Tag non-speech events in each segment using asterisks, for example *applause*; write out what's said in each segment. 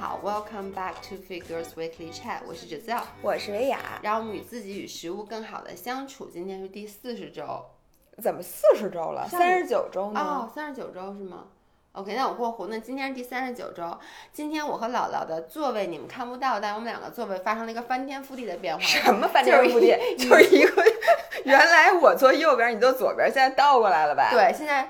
好，Welcome back to Figures Weekly Chat，我是 Giselle，我是维雅。让我们与自己与食物更好的相处。今天是第四十周，怎么四十周了？三十九周呢？哦，三十九周是吗？OK，那我过湖。那今天是第三十九周。今天我和姥姥的座位你们看不到，但我们两个座位发生了一个翻天覆地的变化。什么翻天覆地？就是一个，*laughs* 原来我坐右边，你坐左边，现在倒过来了吧？对，现在。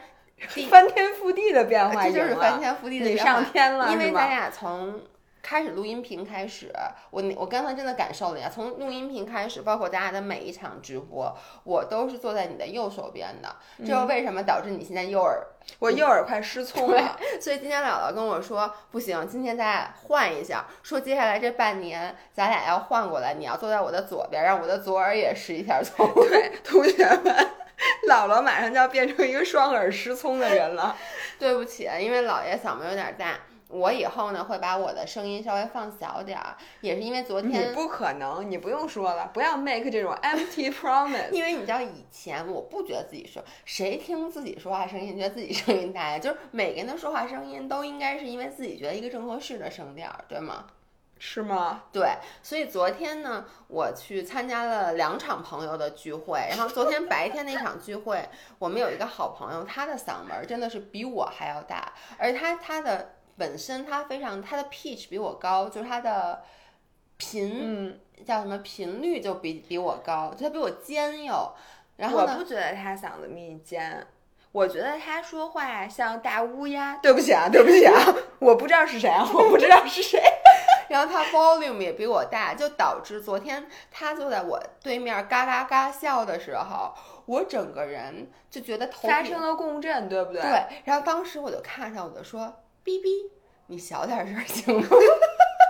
翻天覆地的变化，这就是翻天覆地的变化。你上天了，因为咱俩从开始录音频开始，我我刚才真的感受了一下。从录音频开始，包括咱俩的每一场直播，我都是坐在你的右手边的。这又为什么导致你现在右耳？我右耳快失 *laughs* 聪了。所以今天姥姥跟我说，不行，今天咱俩换一下，说接下来这半年咱俩要换过来，你要坐在我的左边，让我的左耳也失一下聪。对，同学们。*laughs* 姥姥马上就要变成一个双耳失聪的人了，*laughs* 对不起，因为姥爷嗓门有点大。我以后呢会把我的声音稍微放小点儿，也是因为昨天。你不可能，你不用说了，不要 make 这种 empty *laughs* promise。因为你知道以前我不觉得自己说，谁听自己说话声音觉得自己声音大呀？就是每个人的说话声音都应该是因为自己觉得一个正合适的声调，对吗？是吗？对，所以昨天呢，我去参加了两场朋友的聚会。然后昨天白天那场聚会，我们有一个好朋友，他的嗓门真的是比我还要大，而他他的本身他非常他的 pitch 比我高，就是他的频叫什么频率就比比我高，就他比我尖哟。然后我不觉得他嗓子密尖，我觉得他说话像大乌鸦。对不起啊，对不起啊，*laughs* 我不知道是谁啊，我不知道是谁。然后他 volume 也比我大，就导致昨天他坐在我对面嘎嘎嘎笑的时候，我整个人就觉得头发生了共振，对不对？对。然后当时我就看上我就说：“哔哔，你小点声行吗？”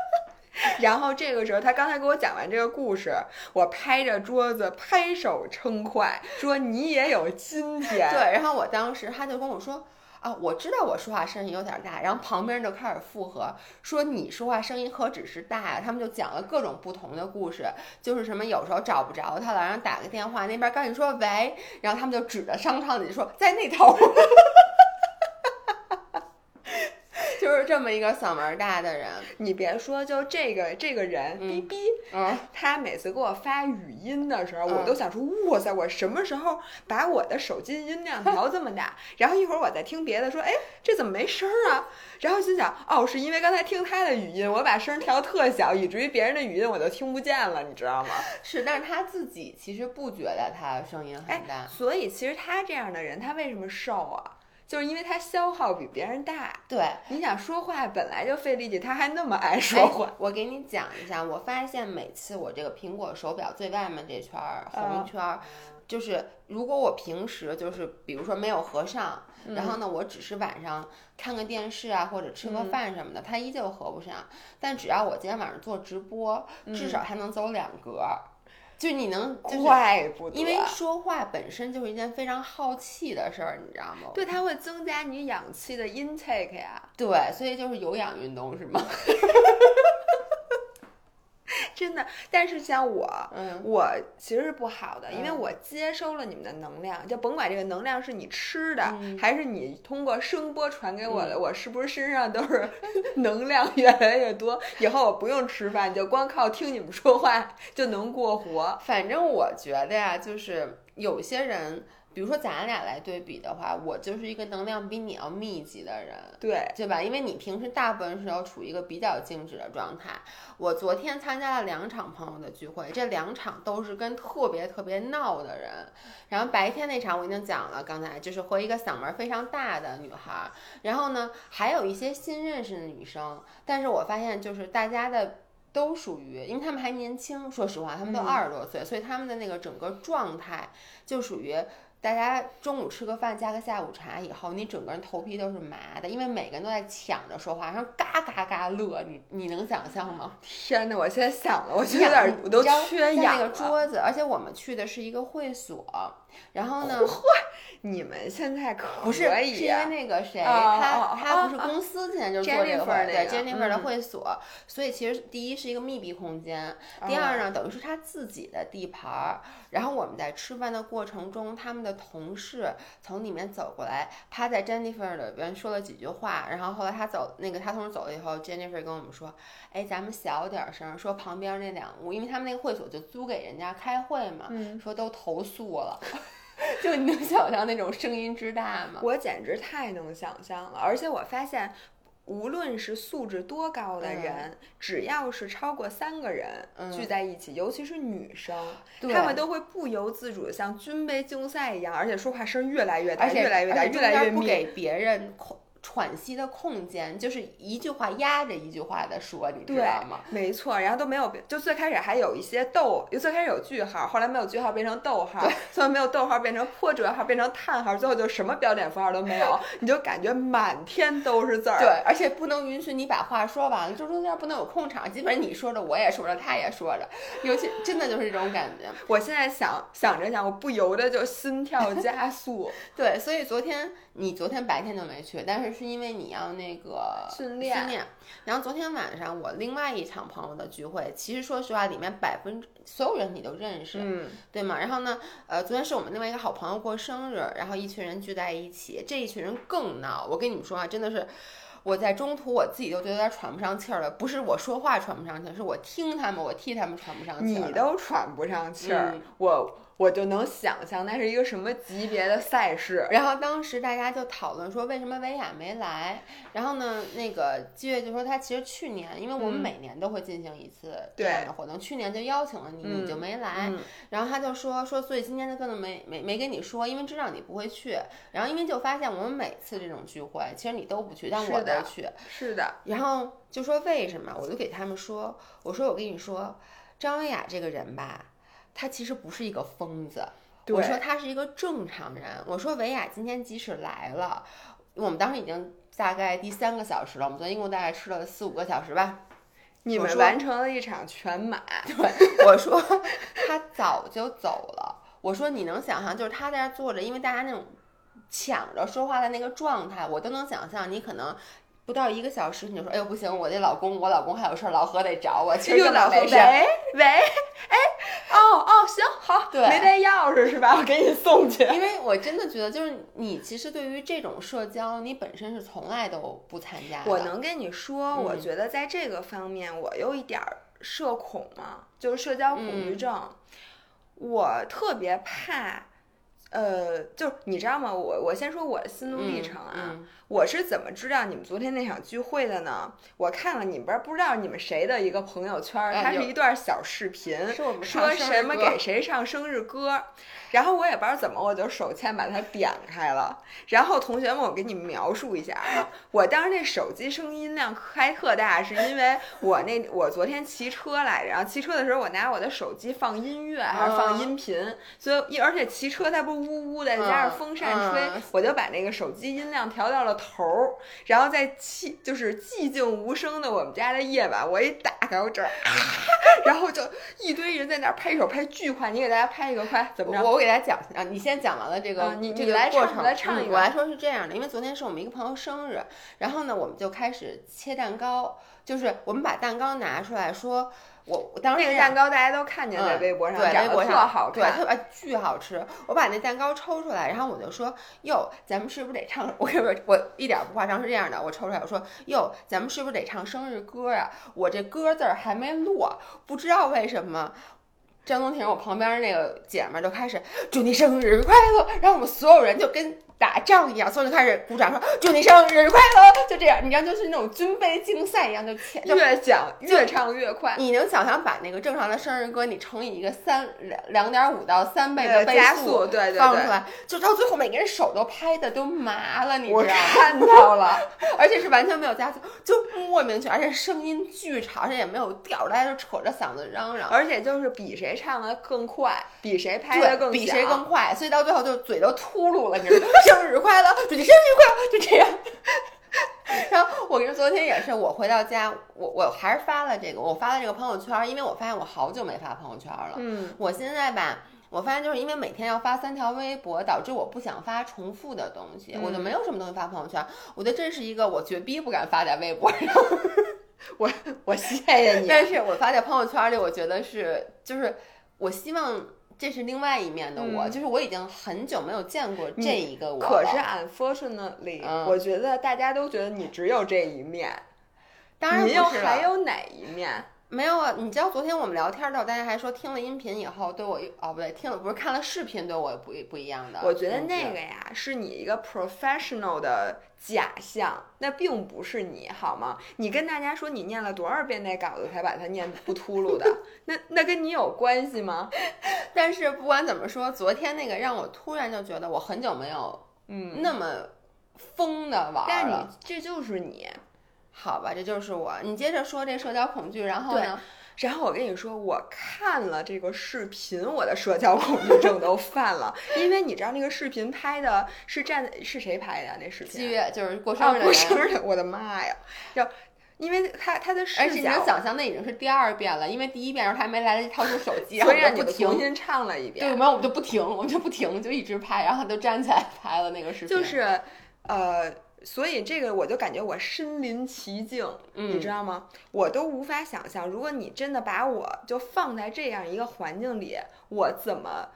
*laughs* 然后这个时候他刚才给我讲完这个故事，我拍着桌子拍手称快，说：“你也有今天。”对。然后我当时他就跟我说。啊，我知道我说话声音有点大，然后旁边就开始附和说你说话声音何止是大呀？他们就讲了各种不同的故事，就是什么有时候找不着他了，然后打个电话，那边刚一说喂，然后他们就指着商场里说在那头。就是这么一个嗓门大的人，你别说，就这个这个人，逼逼，嗯，他每次给我发语音的时候，我都想说，哇塞，我什么时候把我的手机音量调这么大？*laughs* 然后一会儿我再听别的，说，哎，这怎么没声儿啊？然后心想，哦，是因为刚才听他的语音，我把声调特小，以至于别人的语音我都听不见了，你知道吗？*laughs* 是，但是他自己其实不觉得他声音很大，所以其实他这样的人，他为什么瘦啊？就是因为他消耗比别人大，对，你想说话本来就费力气，他还那么爱说话。我给你讲一下，我发现每次我这个苹果手表最外面这圈儿红圈儿，就是如果我平时就是比如说没有合上，然后呢，我只是晚上看个电视啊或者吃个饭什么的，它依旧合不上。但只要我今天晚上做直播，至少还能走两格。就你能，怪不得，因为说话本身就是一件非常耗气的事儿，你知道吗？对，它会增加你氧气的 intake 呀。对，所以就是有氧运动是吗？*laughs* *laughs* 真的，但是像我，我其实是不好的，因为我接收了你们的能量，就甭管这个能量是你吃的，还是你通过声波传给我的，我是不是身上都是 *laughs* 能量越来越多？以后我不用吃饭，就光靠听你们说话就能过活。反正我觉得呀，就是有些人。比如说咱俩来对比的话，我就是一个能量比你要密集的人，对对吧？因为你平时大部分时候处于一个比较静止的状态。我昨天参加了两场朋友的聚会，这两场都是跟特别特别闹的人。然后白天那场我已经讲了，刚才就是和一个嗓门非常大的女孩。然后呢，还有一些新认识的女生，但是我发现就是大家的都属于，因为他们还年轻，说实话，他们都二十多岁，所以他们的那个整个状态就属于。大家中午吃个饭，加个下午茶以后，你整个人头皮都是麻的，因为每个人都在抢着说话，然后嘎嘎嘎乐，你你能想象吗？天哪！我现在想了，我就有点我都缺氧那个桌子，而且我们去的是一个会所。然后呢？*laughs* 嚯！你们现在可不是是因为那个谁，他他不是公司现在就做这个会，对 Jennifer 的会所，所以其实第一是一个密闭空间，第二呢等于是他自己的地盘儿。然后我们在吃饭的过程中，他们的的同事从里面走过来，趴在 Jennifer 的边说了几句话，然后后来他走，那个他同事走了以后，Jennifer 跟我们说，哎，咱们小点声，说旁边那两屋，因为他们那个会所就租给人家开会嘛，说都投诉了。*laughs* 就你能想象那种声音之大吗？我简直太能想象了，而且我发现，无论是素质多高的人，只要是超过三个人聚在一起，尤其是女生，他们都会不由自主的像军备竞赛一样，而且说话声越来越大，越来越大，越来越不给别人喘息的空间，就是一句话压着一句话的说，你知道吗？没错，然后都没有，就最开始还有一些逗，就最开始有句号，后来没有句号变成逗号，最后没有逗号变成破折号，变成叹号，最后就什么标点符号都没有，你就感觉满天都是字儿。对，而且不能允许你把话说完了，就中间不能有空场，基本上你说着我也说着他也说着，尤其真的就是这种感觉。我现在想想着想，我不由得就心跳加速。对，所以昨天你昨天白天就没去，但是。是因为你要那个训练，训练。然后昨天晚上我另外一场朋友的聚会，其实说实话，里面百分之所有人你都认识，嗯，对吗？然后呢，呃，昨天是我们另外一个好朋友过生日，然后一群人聚在一起，这一群人更闹。我跟你们说啊，真的是我在中途我自己都觉得有点喘不上气儿了。不是我说话喘不上气儿，是我听他们，我替他们喘不上气儿。你都喘不上气儿，我。我就能想象那是一个什么级别的赛事。然后当时大家就讨论说，为什么维亚没来？然后呢，那个季月就说他其实去年，因为我们每年都会进行一次这样的活动，去年就邀请了你，你就没来。然后他就说说，所以今年就根本没没没跟你说，因为知道你不会去。然后因为就发现我们每次这种聚会，其实你都不去，但我都去。是的。然后就说为什么？我就给他们说，我说我跟你说，张维亚这个人吧。他其实不是一个疯子，我说他是一个正常人。我说维亚今天即使来了，我们当时已经大概第三个小时了，我们昨天一共大概吃了四五个小时吧。你们完成了一场全马。对，我说他早就走了。我说你能想象，就是他在那坐着，因为大家那种抢着说话的那个状态，我都能想象。你可能。不到一个小时，你就说，哎呦不行，我那老公，我老公还有事儿，老何得找我。其实根本没事。喂喂，哎，哦哦，行好，对，没带钥匙是吧？我给你送去。因为我真的觉得，就是你其实对于这种社交，你本身是从来都不参加。我能跟你说，我觉得在这个方面，我有一点社恐嘛，就是社交恐惧症，我特别怕。呃，就你知道吗？我我先说我的心路历程啊。我是怎么知道你们昨天那场聚会的呢？我看了你们不不知道你们谁的一个朋友圈，它是一段小视频，说什么给谁唱生日歌，然后我也不知道怎么，我就手欠把它点开了。然后同学们，我给你们描述一下啊，我当时那手机声音量开特大，是因为我那我昨天骑车来着，然后骑车的时候我拿我的手机放音乐还是放音频，所以而且骑车它不是呜呜的，加上风扇吹，我就把那个手机音量调到了。头儿，然后在寂就是寂静无声的我们家的夜晚，我一打开我这儿，*laughs* 然后就一堆人在那儿拍手拍巨快，你给大家拍一个快，怎么着？我我给大家讲啊，你先讲完了这个，你这个过程，来唱一个。我来说是这样的，因为昨天是我们一个朋友生日，然后呢，我们就开始切蛋糕，就是我们把蛋糕拿出来说。我我当时那个蛋糕大家都看见在微博上，对，微博上好看，对，特别巨好吃。我把那蛋糕抽出来，然后我就说：“哟，咱们是不是得唱？”我跟你说我一点不夸张是这样的？我抽出来我说：“哟，咱们是不是得唱生日歌呀？”我这歌字儿还没落，不知道为什么。张东婷，我旁边那个姐们儿就开始祝你生日快乐，然后我们所有人就跟打仗一样，所有人就开始鼓掌说祝你生日快乐，就这样，你知道，就是那种军备竞赛一样，就前越讲越唱越快。你能想象把那个正常的生日歌你乘以一个三两两点五到三倍的加速，对对放出来，就到最后每个人手都拍的都麻了，你知道吗？看到了，而且是完全没有加速，就莫名其妙，而且声音巨吵，而且也没有调，大家就扯着嗓子嚷嚷，而且就是比谁。唱的更快，比谁拍的更比谁更快，所以到最后就嘴都秃噜了。你说生日快乐，祝你生日快乐，就这样。*laughs* 然后我跟昨天也是，我回到家，我我还是发了这个，我发了这个朋友圈，因为我发现我好久没发朋友圈了。嗯，我现在吧，我发现就是因为每天要发三条微博，导致我不想发重复的东西，我就没有什么东西发朋友圈。我觉得这是一个我绝逼不敢发在微博上。*laughs* 我我谢谢你，*laughs* 但是我发在朋友圈里，我觉得是就是我希望这是另外一面的我，就是我已经很久没有见过这一个我。可是 unfortunately，我觉得大家都觉得你只有这一面。当然您又还有哪一面？没有啊，你知道昨天我们聊天的时候，大家还说听了音频以后对我哦不对，听了不是看了视频对我不不一样的。我觉得那个呀是你一个 professional 的假象，那并不是你好吗？你跟大家说你念了多少遍那稿子才把它念不秃噜的，*laughs* 那那跟你有关系吗？但是不管怎么说，昨天那个让我突然就觉得我很久没有嗯那么疯的玩了。但你这就是你。好吧，这就是我。你接着说这社交恐惧，然后呢？然后我跟你说，我看了这个视频，我的社交恐惧症都犯了。因为你知道那个视频拍的是站是谁拍的那视频？七月就是过生日，过生日，我的妈呀！要，因为他他的视角，而且你能想象那已经是第二遍了，因为第一遍时候他还没来得及掏出手机，所以让你们重新唱了一遍。对，没有我们就不停，我们就不停，就一直拍，然后他就站起来 *laughs* 拍了那个视频。就是，呃。所以这个我就感觉我身临其境，你知道吗？我都无法想象，如果你真的把我就放在这样一个环境里，我怎么？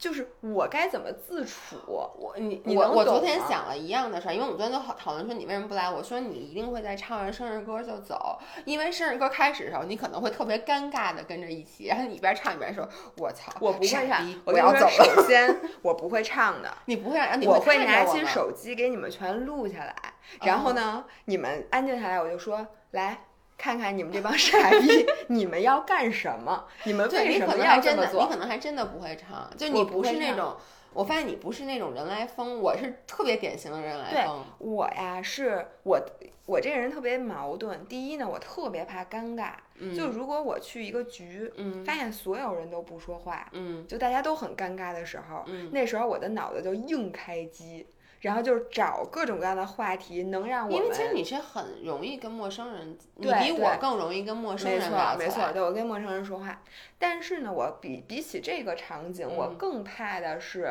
就是我该怎么自处？我你你我我昨天想了一样的事儿，因为我们昨天都好讨论说你为什么不来？我说你一定会在唱完生日歌就走，因为生日歌开始的时候你可能会特别尴尬的跟着一起，然后你一边唱一边说：“我操，我不会唱，我要走了。”首先我不会唱的，*laughs* 你不会让，我会拿起手机给你们全录下来，然后呢，你们安静下来，我就说来。看看你们这帮傻逼，你们要干什么？你们为什么要这么做？你可能还真的不会唱，就你不是那种。我发现你不是那种人来疯，我是特别典型的人来疯。我呀，是我我这个人特别矛盾。第一呢，我特别怕尴尬。就如果我去一个局，发现所有人都不说话，就大家都很尴尬的时候，那时候我的脑子就硬开机。然后就是找各种各样的话题，能让我因为其实你是很容易跟陌生人，你比我更容易跟陌生人聊没错，没错，对我跟陌生人说话。但是呢，我比比起这个场景，我更怕的是。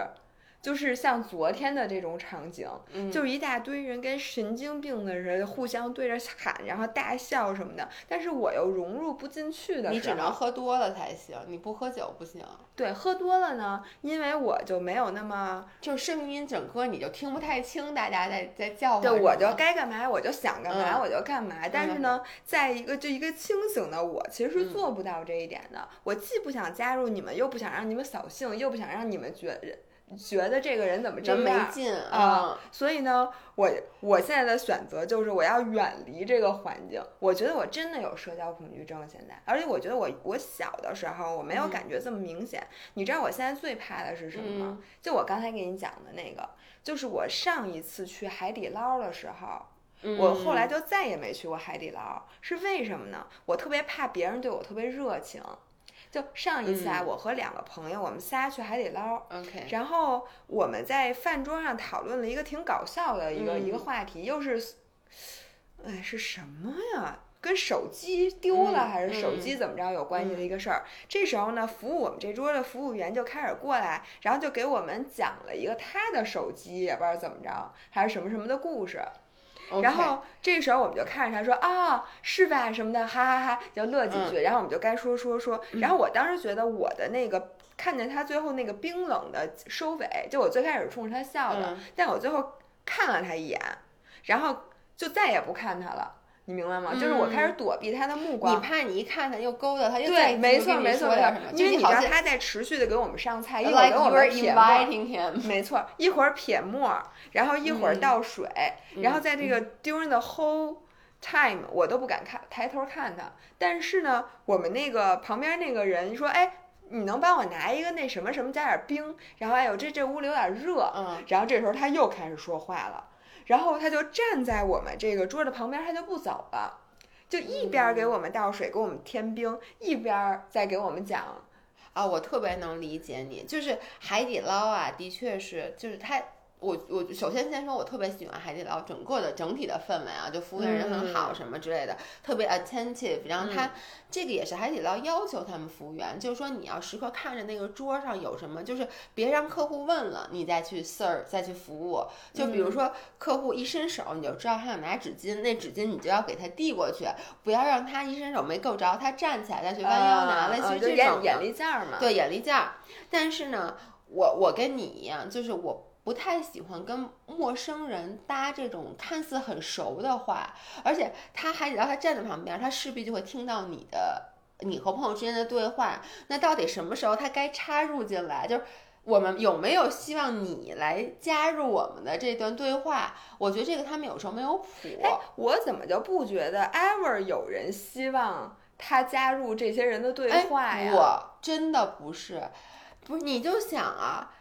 就是像昨天的这种场景，就是一大堆人跟神经病的人互相对着喊，然后大笑什么的。但是我又融入不进去的。你只能喝多了才行，你不喝酒不行。对，喝多了呢，因为我就没有那么，就是声音整个你就听不太清大家在在叫唤。对，我就该干嘛我就想干嘛我就干嘛。但是呢，在一个就一个清醒的我，其实是做不到这一点的。我既不想加入你们，又不想让你们扫兴，又不想让你们觉得。觉得这个人怎么真没劲啊？所以呢，我我现在的选择就是我要远离这个环境。我觉得我真的有社交恐惧症现在，而且我觉得我我小的时候我没有感觉这么明显。你知道我现在最怕的是什么吗？就我刚才给你讲的那个，就是我上一次去海底捞的时候，我后来就再也没去过海底捞，是为什么呢？我特别怕别人对我特别热情。就上一次啊，我和两个朋友，我们仨去海底捞。OK。然后我们在饭桌上讨论了一个挺搞笑的一个一个话题，又是，哎，是什么呀？跟手机丢了还是手机怎么着有关系的一个事儿。这时候呢，服务我们这桌的服务员就开始过来，然后就给我们讲了一个他的手机也不知道怎么着，还是什么什么的故事。然后这时候我们就看着他说啊，是吧什么的，哈哈哈，就乐几句。然后我们就该说说说。然后我当时觉得我的那个看见他最后那个冰冷的收尾，就我最开始冲着他笑的，但我最后看了他一眼，然后就再也不看他了。你明白吗？就是我开始躲避他的目光。你怕你一看他又勾搭他，又对，没错没错，因为你知道他在持续的给我们上菜，一会儿给我们撇沫，没错，一会儿撇沫，然后一会儿倒水，然后在这个 during the whole time，我都不敢看抬头看他。但是呢，我们那个旁边那个人说：“哎，你能帮我拿一个那什么什么加点冰？”然后哎呦，这这屋里有点热，嗯，然后这时候他又开始说话了。然后他就站在我们这个桌子旁边，他就不走了，就一边给我们倒水，给我们添冰，一边在给我们讲。啊，我特别能理解你，就是海底捞啊，的确是，就是它我我首先先说，我特别喜欢海底捞整个的整体的氛围啊，就服务员人很好什么之类的，特别 attentive。然后他这个也是海底捞要求他们服务员，就是说你要时刻看着那个桌上有什么，就是别让客户问了你再去 serve 再去服务。就比如说客户一伸手，你就知道他想拿纸巾，那纸巾你就要给他递过去，不要让他一伸手没够着，他站起来再去弯腰拿，类似于这种眼力劲儿嘛。对，眼力劲儿。但是呢，我我跟你一样，就是我。不太喜欢跟陌生人搭这种看似很熟的话，而且他还得让他站在旁边，他势必就会听到你的你和朋友之间的对话。那到底什么时候他该插入进来？就是我们有没有希望你来加入我们的这段对话？我觉得这个他们有时候没有谱。我怎么就不觉得 ever 有人希望他加入这些人的对话呀？我真的不是，不是你就想啊。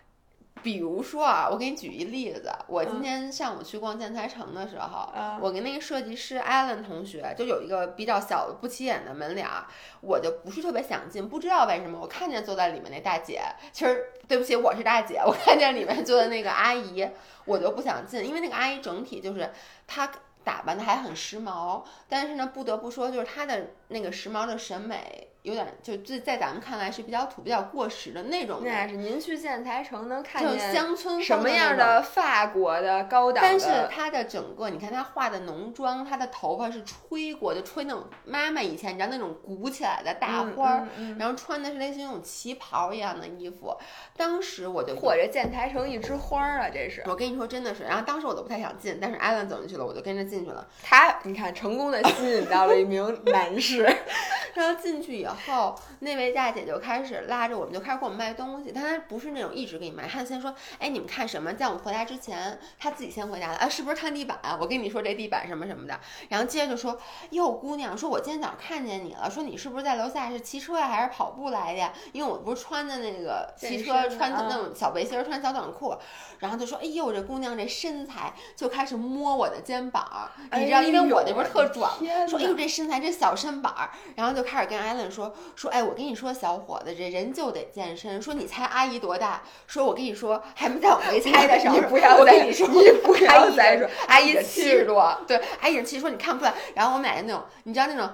比如说啊，我给你举一例子，我今天上午去逛建材城的时候，我跟那个设计师 Allen 同学就有一个比较小的不起眼的门脸儿，我就不是特别想进，不知道为什么，我看见坐在里面那大姐，其实对不起，我是大姐，我看见里面坐的那个阿姨，我就不想进，因为那个阿姨整体就是她打扮的还很时髦，但是呢，不得不说就是她的那个时髦的审美。有点就在在咱们看来是比较土、比较过时的那种。那是您去建材城能看见乡村什么样的法国的高档？但是它的整个，你看它化的浓妆，它的头发是吹过，就吹那种妈妈以前你知道那种鼓起来的大花儿，然后穿的是类似于那种旗袍一样的衣服。当时我就或者建材城一枝花儿啊，这是。我跟你说真的是，然后当时我都不太想进，但是艾伦走进去了，我就跟着进去了。他你看成功的吸引到了一名男士，*laughs* 然后进去以后。后那位大姐就开始拉着我们，就开始给我们卖东西。但她不是那种一直给你卖，她先说：“哎，你们看什么？在我们回家之前，她自己先回答了。啊，是不是看地板？我跟你说这地板什么什么的。然后接着就说：哟，姑娘，说我今天早上看见你了，说你是不是在楼下是骑车呀，还是跑步来的呀？因为我不是穿的那个 *laughs* 骑车穿的那种小背心，穿小短裤。然后就说：哎呦，这姑娘这身材，就开始摸我的肩膀。你知道，因为我那边特壮，说：哎呦，这身材，这小身板儿。然后就开始跟艾伦说。说哎，我跟你说，小伙子，这人就得健身。说你猜阿姨多大？说我跟你说，还没在我没猜的时候，你不要再说，你不要再说，阿姨七十多，对，阿姨七十，说你看不出来。然后我们俩那种，你知道那种，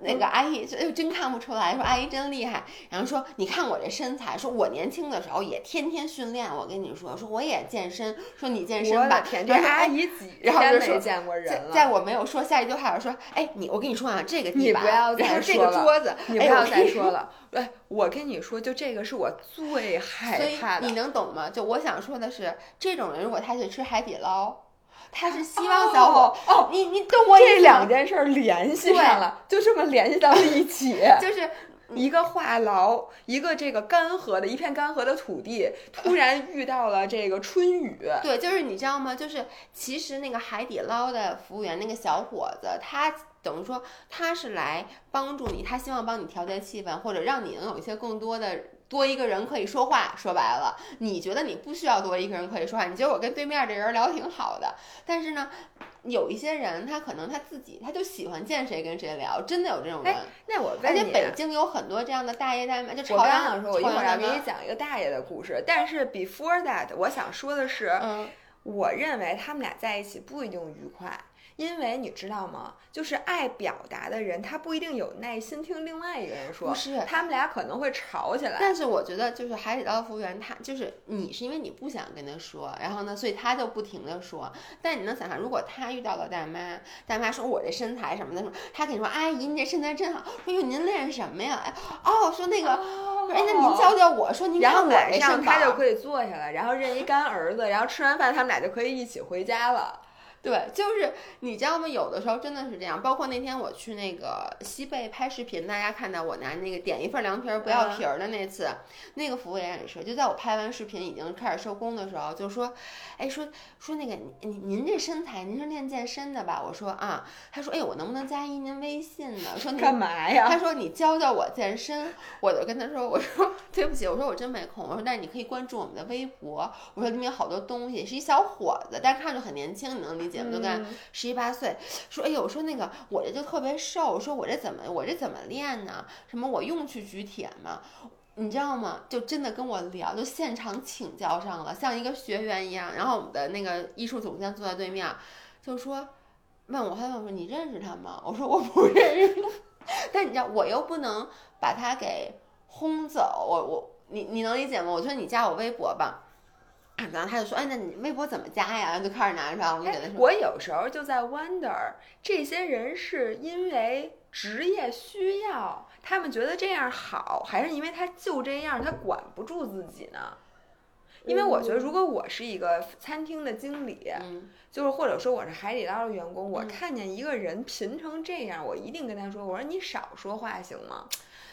那个阿姨哎呦真看不出来，说阿姨真厉害。然后说你看我这身材，说我年轻的时候也天天训练。我跟你说，说我也健身。说你健身吧，这阿姨几天没见过人了。在我没有说下一句话，说哎你，我跟你说啊，这个地板，然后这个桌子。你不要再说了，哎，我跟你说，就这个是我最害怕的。你能懂吗？就我想说的是，这种人如果他去吃海底捞，他是希望小伙哦，你你懂我这两件事联系上了，就这么联系到了一起，*laughs* 就是。一个话痨，一个这个干涸的一片干涸的土地，突然遇到了这个春雨。对，就是你知道吗？就是其实那个海底捞的服务员那个小伙子，他等于说他是来帮助你，他希望帮你调节气氛，或者让你能有一些更多的。多一个人可以说话，说白了，你觉得你不需要多一个人可以说话，你觉得我跟对面这人聊挺好的，但是呢，有一些人他可能他自己他就喜欢见谁跟谁聊，真的有这种人。那我而且北京有很多这样的大爷大妈，就朝阳。说，我一会儿要给你讲一个大爷的故事，但是 before that，我想说的是，我认为他们俩在一起不一定愉快。因为你知道吗？就是爱表达的人，他不一定有耐心听另外一个人说。不是，他们俩可能会吵起来。但是我觉得，就是海底捞服务员，他就是你是因为你不想跟他说，然后呢，所以他就不停的说。但你能想象，如果他遇到了大妈，大妈说我这身材什么的，说他跟你说阿姨，你这身材真好。说哟，您练什么呀？哎，哦，说那个，哎，那您教教我。说您然后晚上他就可以坐下来，然后认一干儿子，然后吃完饭他们俩就可以一起回家了。对，就是你知道吗？有的时候真的是这样。包括那天我去那个西贝拍视频，大家看到我拿那个点一份凉皮儿不要皮儿的那次，那个服务员也是，就在我拍完视频已经开始收工的时候，就说，哎，说说那个您您这身材，您是练健身的吧？我说啊，他说，哎，我能不能加一您微信呢？说干嘛呀？他说你教教我健身。我就跟他说，我说 *laughs* 对不起，我说我真没空。我说但是你可以关注我们的微博。我说里面有好多东西，是一小伙子，但是看着很年轻，你能理。姐们都干十一八岁，说哎呦，说那个我这就特别瘦，说我这怎么我这怎么练呢？什么我用去举铁吗？你知道吗？就真的跟我聊，就现场请教上了，像一个学员一样。然后我们的那个艺术总监坐在对面，就说问我，他问我说你认识他吗？我说我不认识。*laughs* 但你知道，我又不能把他给轰走。我我你你能理解吗？我说你加我微博吧。然后他就说：“哎，那你微博怎么加呀？”然后就开始拿出来，我就给他说：“我有时候就在 wonder，这些人是因为职业需要，他们觉得这样好，还是因为他就这样，他管不住自己呢？因为我觉得，如果我是一个餐厅的经理，就是或者说我是海底捞的员工，我看见一个人贫成这样，我一定跟他说：我说你少说话行吗？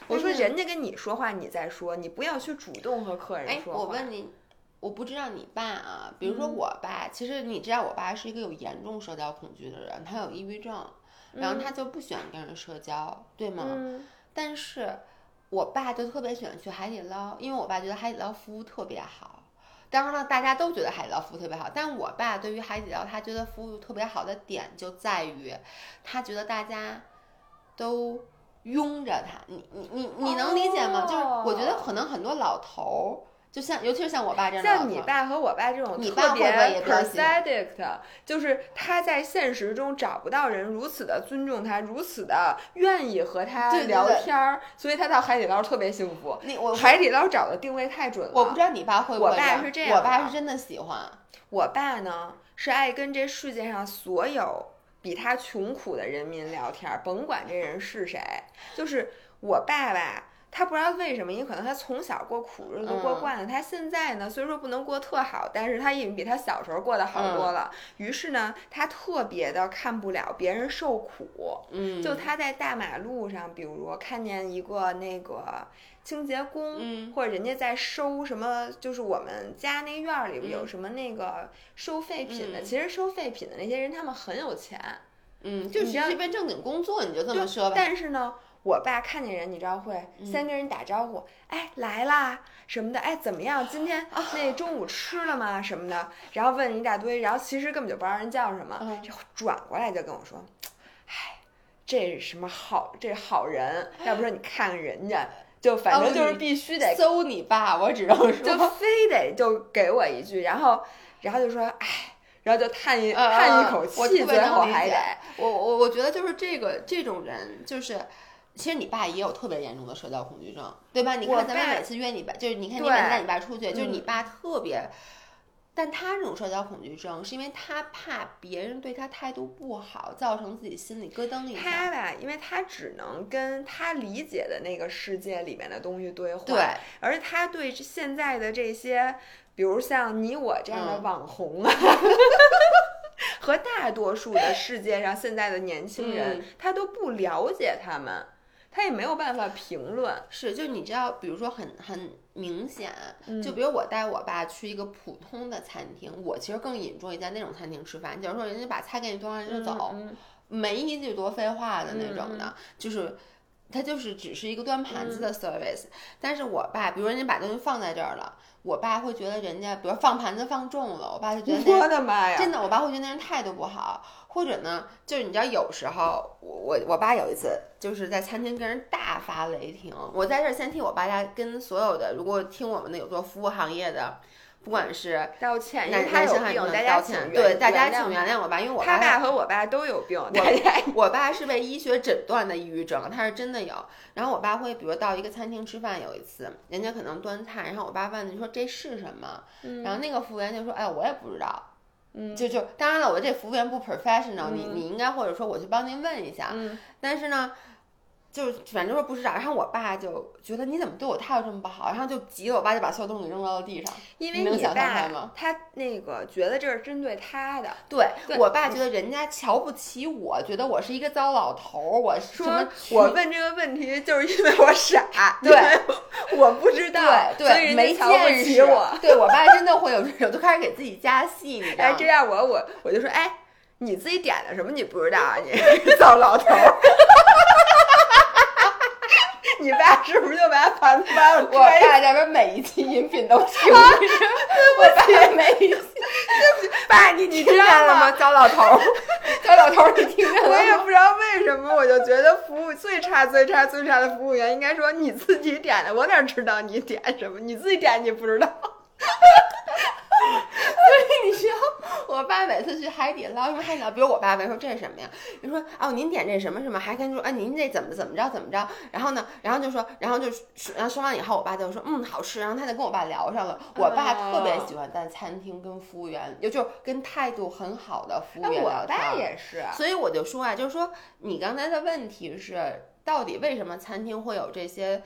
我说人家跟你说话，你再说，你不要去主动和客人说话。我问你。”我不知道你爸啊，比如说我爸，其实你知道我爸是一个有严重社交恐惧的人，他有抑郁症，然后他就不喜欢跟人社交，对吗？但是，我爸就特别喜欢去海底捞，因为我爸觉得海底捞服务特别好。当然了，大家都觉得海底捞服务特别好，但我爸对于海底捞，他觉得服务特别好的点就在于，他觉得大家都拥着他。你你你你能理解吗？就是我觉得可能很多老头儿。就像，尤其是像我爸这样，像你爸和我爸这种特别 pathetic，就是他在现实中找不到人如此的尊重他，如此的愿意和他聊天儿，所以他到海底捞特别幸福。你我海底捞找的定位太准了。我不知道你爸会不会。我爸是这样，我爸是真的喜欢。我爸呢是爱跟这世界上所有比他穷苦的人民聊天，甭管这人是谁。就是我爸爸。他不知道为什么，因为可能他从小过苦日子过惯了，他现在呢虽说不能过特好，但是他已经比他小时候过得好多了。于是呢，他特别的看不了别人受苦。嗯，就他在大马路上，比如看见一个那个清洁工，或者人家在收什么，就是我们家那院儿里有什么那个收废品的。其实收废品的那些人，他们很有钱。嗯，就是一份正经工作，你就这么说吧。但是呢。我爸看见人，你知道会先跟人打招呼，哎来啦什么的，哎怎么样？今天那中午吃了吗？什么的，然后问一大堆，然后其实根本就不知道人叫什么，就转过来就跟我说，哎，这是什么好，这好人，要不说你看看人家，就反正就是必须得搜你爸，我只能说，就非得就给我一句，然后然后就说，哎，然后就叹一叹一口气，最后还得，我我我觉得就是这个这种人就是。其实你爸也有特别严重的社交恐惧症，对吧？你看咱们每次约你爸，就是你看你每次带你爸出去，就是你爸特别，但他这种社交恐惧症是因为他怕别人对他态度不好，造成自己心里咯噔一下。他吧，因为他只能跟他理解的那个世界里面的东西对话，对，而他对现在的这些，比如像你我这样的网红啊。*laughs* 和大多数的世界上现在的年轻人，他都不了解他们，他也没有办法评论。是，就你知道，比如说很很明显，就比如我带我爸去一个普通的餐厅，我其实更引注意在那种餐厅吃饭。假如说人家把菜给你端上就走，没一句多废话的那种的，就是他就是只是一个端盘子的 service。但是我爸，比如人家把东西放在这儿了。我爸会觉得人家，比如放盘子放重了，我爸就觉得我的妈呀，真的，我爸会觉得那人态度不好，或者呢，就是你知道，有时候我我我爸有一次就是在餐厅跟人大发雷霆，我在这儿先替我爸家跟所有的如果听我们的有做服务行业的。不管是道歉，因为他有病，大家请对大家请原谅我吧，因为我他爸和我爸都有病。我我爸是被医学诊断的抑郁症，他是真的有。然后我爸会，比如到一个餐厅吃饭，有一次人家可能端菜，然后我爸问你说这是什么？然后那个服务员就说：“哎，我也不知道。”嗯，就就当然了，我这服务员不 professional，你你应该或者说我去帮您问一下。嗯，但是呢。就是反正说不知道，然后我爸就觉得你怎么对我态度这么不好，然后就急了，我爸就把所有东西扔到了地上。因为你爸他那个觉得这是针对他的，对我爸觉得人家瞧不起我，觉得我是一个糟老头儿。我说我问这个问题就是因为我傻，*laughs* 对，我不知道，对，所以没瞧不起我。对我爸真的会有这种，就开始给自己加戏，你知道吗？这样我我我就说，哎，你自己点的什么？你不知道啊？你 *laughs* 糟老头儿。你爸是不是就把盘子搬了？我爸这边每一期音频都 *laughs* 听着，*laughs* 我爸每一期，对不起，爸，你你知道了吗？糟老头儿，*laughs* 高老头，你听见了吗。我也不知道为什么，我就觉得服务最差、最差、最差的服务员应该说你自己点的，我哪知道你点什么？你自己点你不知道。你知道，我爸每次去海底捞，因为海底捞，比如我爸问说这是什么呀？你说哦，您点这什么什么，还跟说啊，您这怎么怎么着怎么着？*laughs* 然后呢，然后就说，然后就然后说完以后，我爸就说嗯好吃，然后他就跟我爸聊上了。我爸特别喜欢在餐厅跟服务员，也就跟态度很好的服务员聊天。我爸也是，所以我就说啊，就是说你刚才的问题是，到底为什么餐厅会有这些？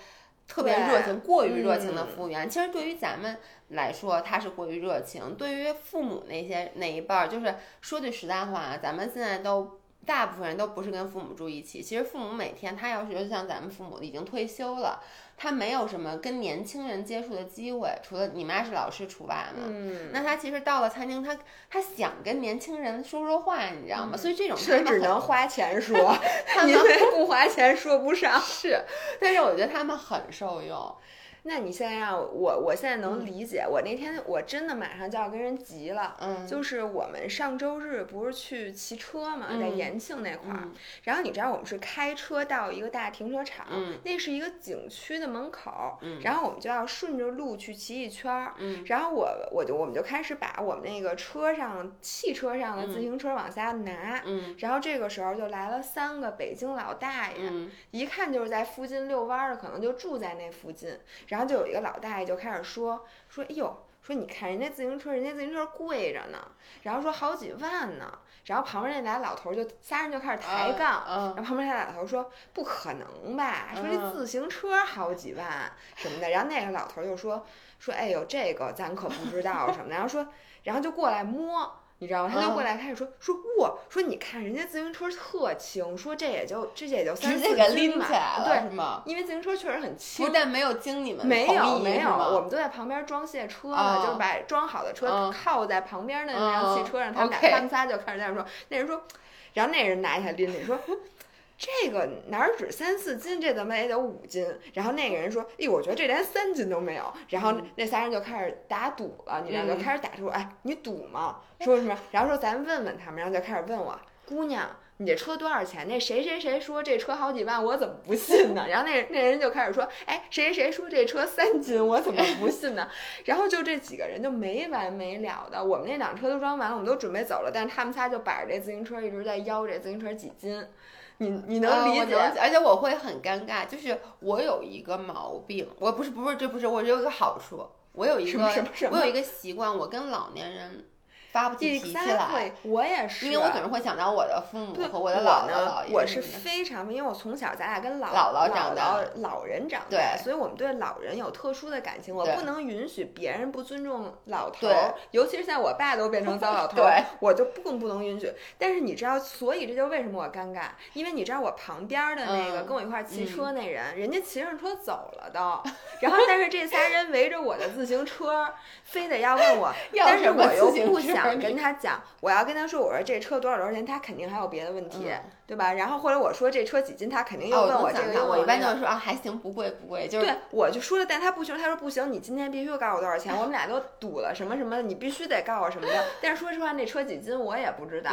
特别热情、过于热情的服务员，其实对于咱们来说，他是过于热情。对于父母那些那一辈儿，就是说句实在话，咱们现在都大部分人都不是跟父母住一起。其实父母每天，他要是就像咱们父母已经退休了。他没有什么跟年轻人接触的机会，除了你妈是老师除外嘛。嗯，那他其实到了餐厅，他他想跟年轻人说说话，你知道吗？所以这种是只能花钱说，*laughs* 因为不花钱说不上。是，但是我觉得他们很受用。那你现在让我，我现在能理解。我那天我真的马上就要跟人急了。嗯，就是我们上周日不是去骑车嘛，在延庆那块儿。然后你知道我们是开车到一个大停车场，那是一个景区的门口。嗯，然后我们就要顺着路去骑一圈儿。嗯，然后我我就我们就开始把我们那个车上汽车上的自行车往下拿。嗯，然后这个时候就来了三个北京老大爷，一看就是在附近遛弯儿的，可能就住在那附近。然后就有一个老大爷就开始说说，哎呦，说你看人家自行车，人家自行车贵着呢，然后说好几万呢。然后旁边那俩老头就仨人就开始抬杠，然后旁边那俩老头说不可能吧，说这自行车好几万什么的。然后那个老头就说说，哎呦，这个咱可不知道什么的。然后说，然后就过来摸。你知道吗？他就过来开始说说哇，说你看人家自行车特轻，说这也就这也就三四斤嘛，对吗？因为自行车确实很轻，但没有经你们没有没有，我们都在旁边装卸车呢，就是把装好的车靠在旁边的那辆汽车上，他们俩他们仨就开始在那说，那人说，然后那人拿一下拎拎说。这个哪儿止三四斤，这怎么也得五斤。然后那个人说：“哎，我觉得这连三斤都没有。”然后那仨人就开始打赌了，你知道就开始打说：“哎，你赌吗？说什么？”然后说：“咱问问他们。”然后就开始问我：“姑娘，你这车多少钱？”那谁谁谁说这车好几万，我怎么不信呢？然后那那人就开始说：“哎，谁谁谁说这车三斤，我怎么不信呢？” *laughs* 然后就这几个人就没完没了的。我们那辆车都装完了，我们都准备走了，但是他们仨就摆着这自行车一直在邀这自行车几斤。你你能理解，而且我会很尴尬，就是我有一个毛病，我不是不是这不是我有一个好处，我有一个我有一个习惯，我跟老年人。发不起脾气来，我也是，因为我总是会想到我的父母和我的姥姥姥爷。我是非常，因为我从小咱俩跟姥姥长大，老人长大，所以我们对老人有特殊的感情。我不能允许别人不尊重老头儿，尤其是在我爸都变成糟老头 *laughs* 儿，我就更不能允许。但是你知道，所以这就为什么我尴尬，因为你知道我旁边的那个跟我一块骑车那人，人家骑上车走了都，*laughs* 然后但是这仨人围着我的自行车，非得要问我，*laughs* 但是我又不想跟他讲。我要跟他说，我说这车多少多少钱，他肯定还有别的问题，对吧？然后或者我说这车几斤，他肯定又问我这个。我一般就是说啊，还行，不贵不贵，就是。对，我就说了，但他不行，他说不行，你今天必须告诉我多少钱，我们俩都赌了什么什么，你必须得告诉我什么的。但是说实话，那车几斤我也不知道，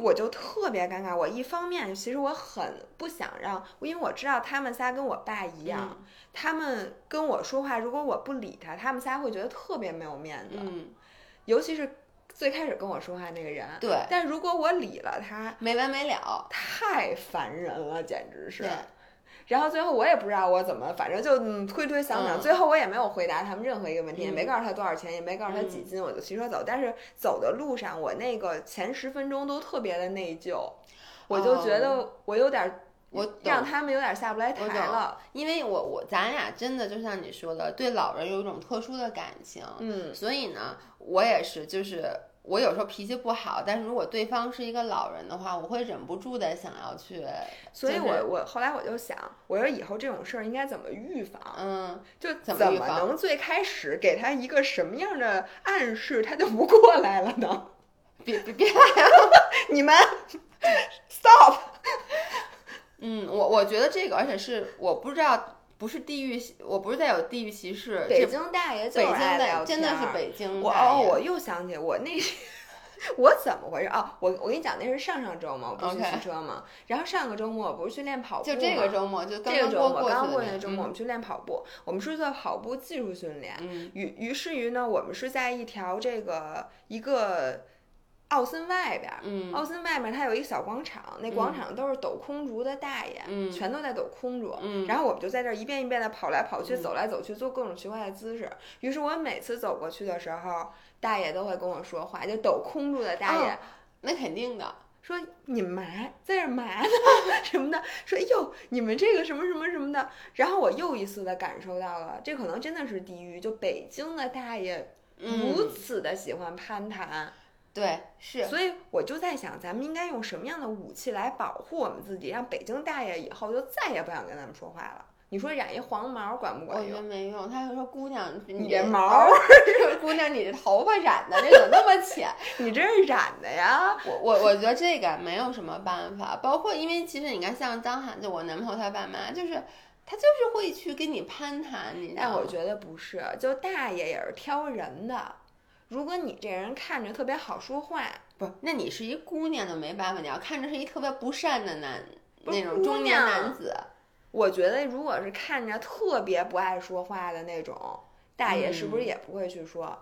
我就特别尴尬。我一方面其实我很不想让，因为我知道他们仨跟我爸一样，他们跟我说话，如果我不理他，他们仨会觉得特别没有面子，尤其是。最开始跟我说话那个人，对，但如果我理了他，没完没了，太烦人了，简直是。然后最后我也不知道我怎么，反正就推推搡搡，最后我也没有回答他们任何一个问题，也没告诉他多少钱，也没告诉他几斤，我就骑车走。但是走的路上，我那个前十分钟都特别的内疚，我就觉得我有点。我让他们有点下不来台了，因为我我咱俩真的就像你说的，对老人有一种特殊的感情，嗯，所以呢，我也是，就是我有时候脾气不好，但是如果对方是一个老人的话，我会忍不住的想要去，所以我我后来我就想，我说以后这种事儿应该怎么预防？嗯，就怎么能最开始给他一个什么样的暗示，他就不过来了呢？别别别来了，你们 *laughs* stop。嗯，我我觉得这个，而且是我不知道，不是地域，我不是在有地域歧视。北京大爷，北京的真的是北京。我哦，我又想起我那，我怎么回事哦？我我跟你讲，那是上上周嘛，我不是去骑车嘛。然后上个周末我不是去练跑步就这个周末，就这个周末刚过去的周末，我们去练跑步。我们是做跑步技术训练。嗯。于于是于呢，我们是在一条这个一个。奥森外边，嗯，奥森外面它有一个小广场，那广场都是抖空竹的大爷，嗯，全都在抖空竹，嗯，然后我们就在这儿一遍一遍的跑来跑去，走来走去，做各种奇怪的姿势。于是我每次走过去的时候，大爷都会跟我说话，就抖空竹的大爷，那肯定的，说你们嘛在这嘛呢 *laughs* 什么的，说哟你们这个什么什么什么的。然后我又一次的感受到了，这可能真的是地狱，就北京的大爷如此的喜欢攀谈。对，是，所以我就在想，咱们应该用什么样的武器来保护我们自己，让北京大爷以后就再也不想跟咱们说话了。你说染一黄毛管不管用？我觉得没用。他就说：“姑娘，你这毛，姑娘，你这头发染的这怎么那么浅？*laughs* 你这是染的呀？”我我我觉得这个没有什么办法。包括因为其实你看，像张涵，就我男朋友他爸妈，就是他就是会去跟你攀谈，你但我觉得不是，就大爷也是挑人的。如果你这人看着特别好说话，不，那你是一姑娘就没办法。你要看着是一特别不善的男，那种中年男子。我觉得，如果是看着特别不爱说话的那种大爷，是不是也不会去说？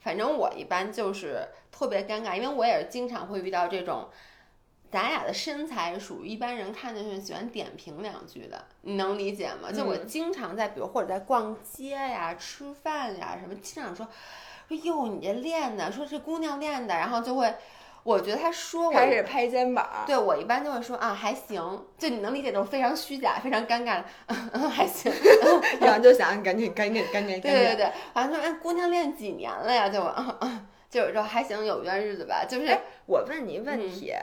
反正我一般就是特别尴尬，因为我也是经常会遇到这种，咱俩的身材属于一般人看见是喜欢点评两句的，你能理解吗？就我经常在，比如或者在逛街呀、吃饭呀什么，经常说。说哟，你这练的，说这姑娘练的，然后就会，我觉得他说我开始拍肩膀，对我一般就会说啊还行，就你能理解这种非常虚假、非常尴尬的，嗯 *laughs* 还行，*laughs* 然后就想赶紧赶紧赶紧，对对 *laughs* 对，完了说哎姑娘练几年了呀？就就是说还行，有一段日子吧。就是我问你问题，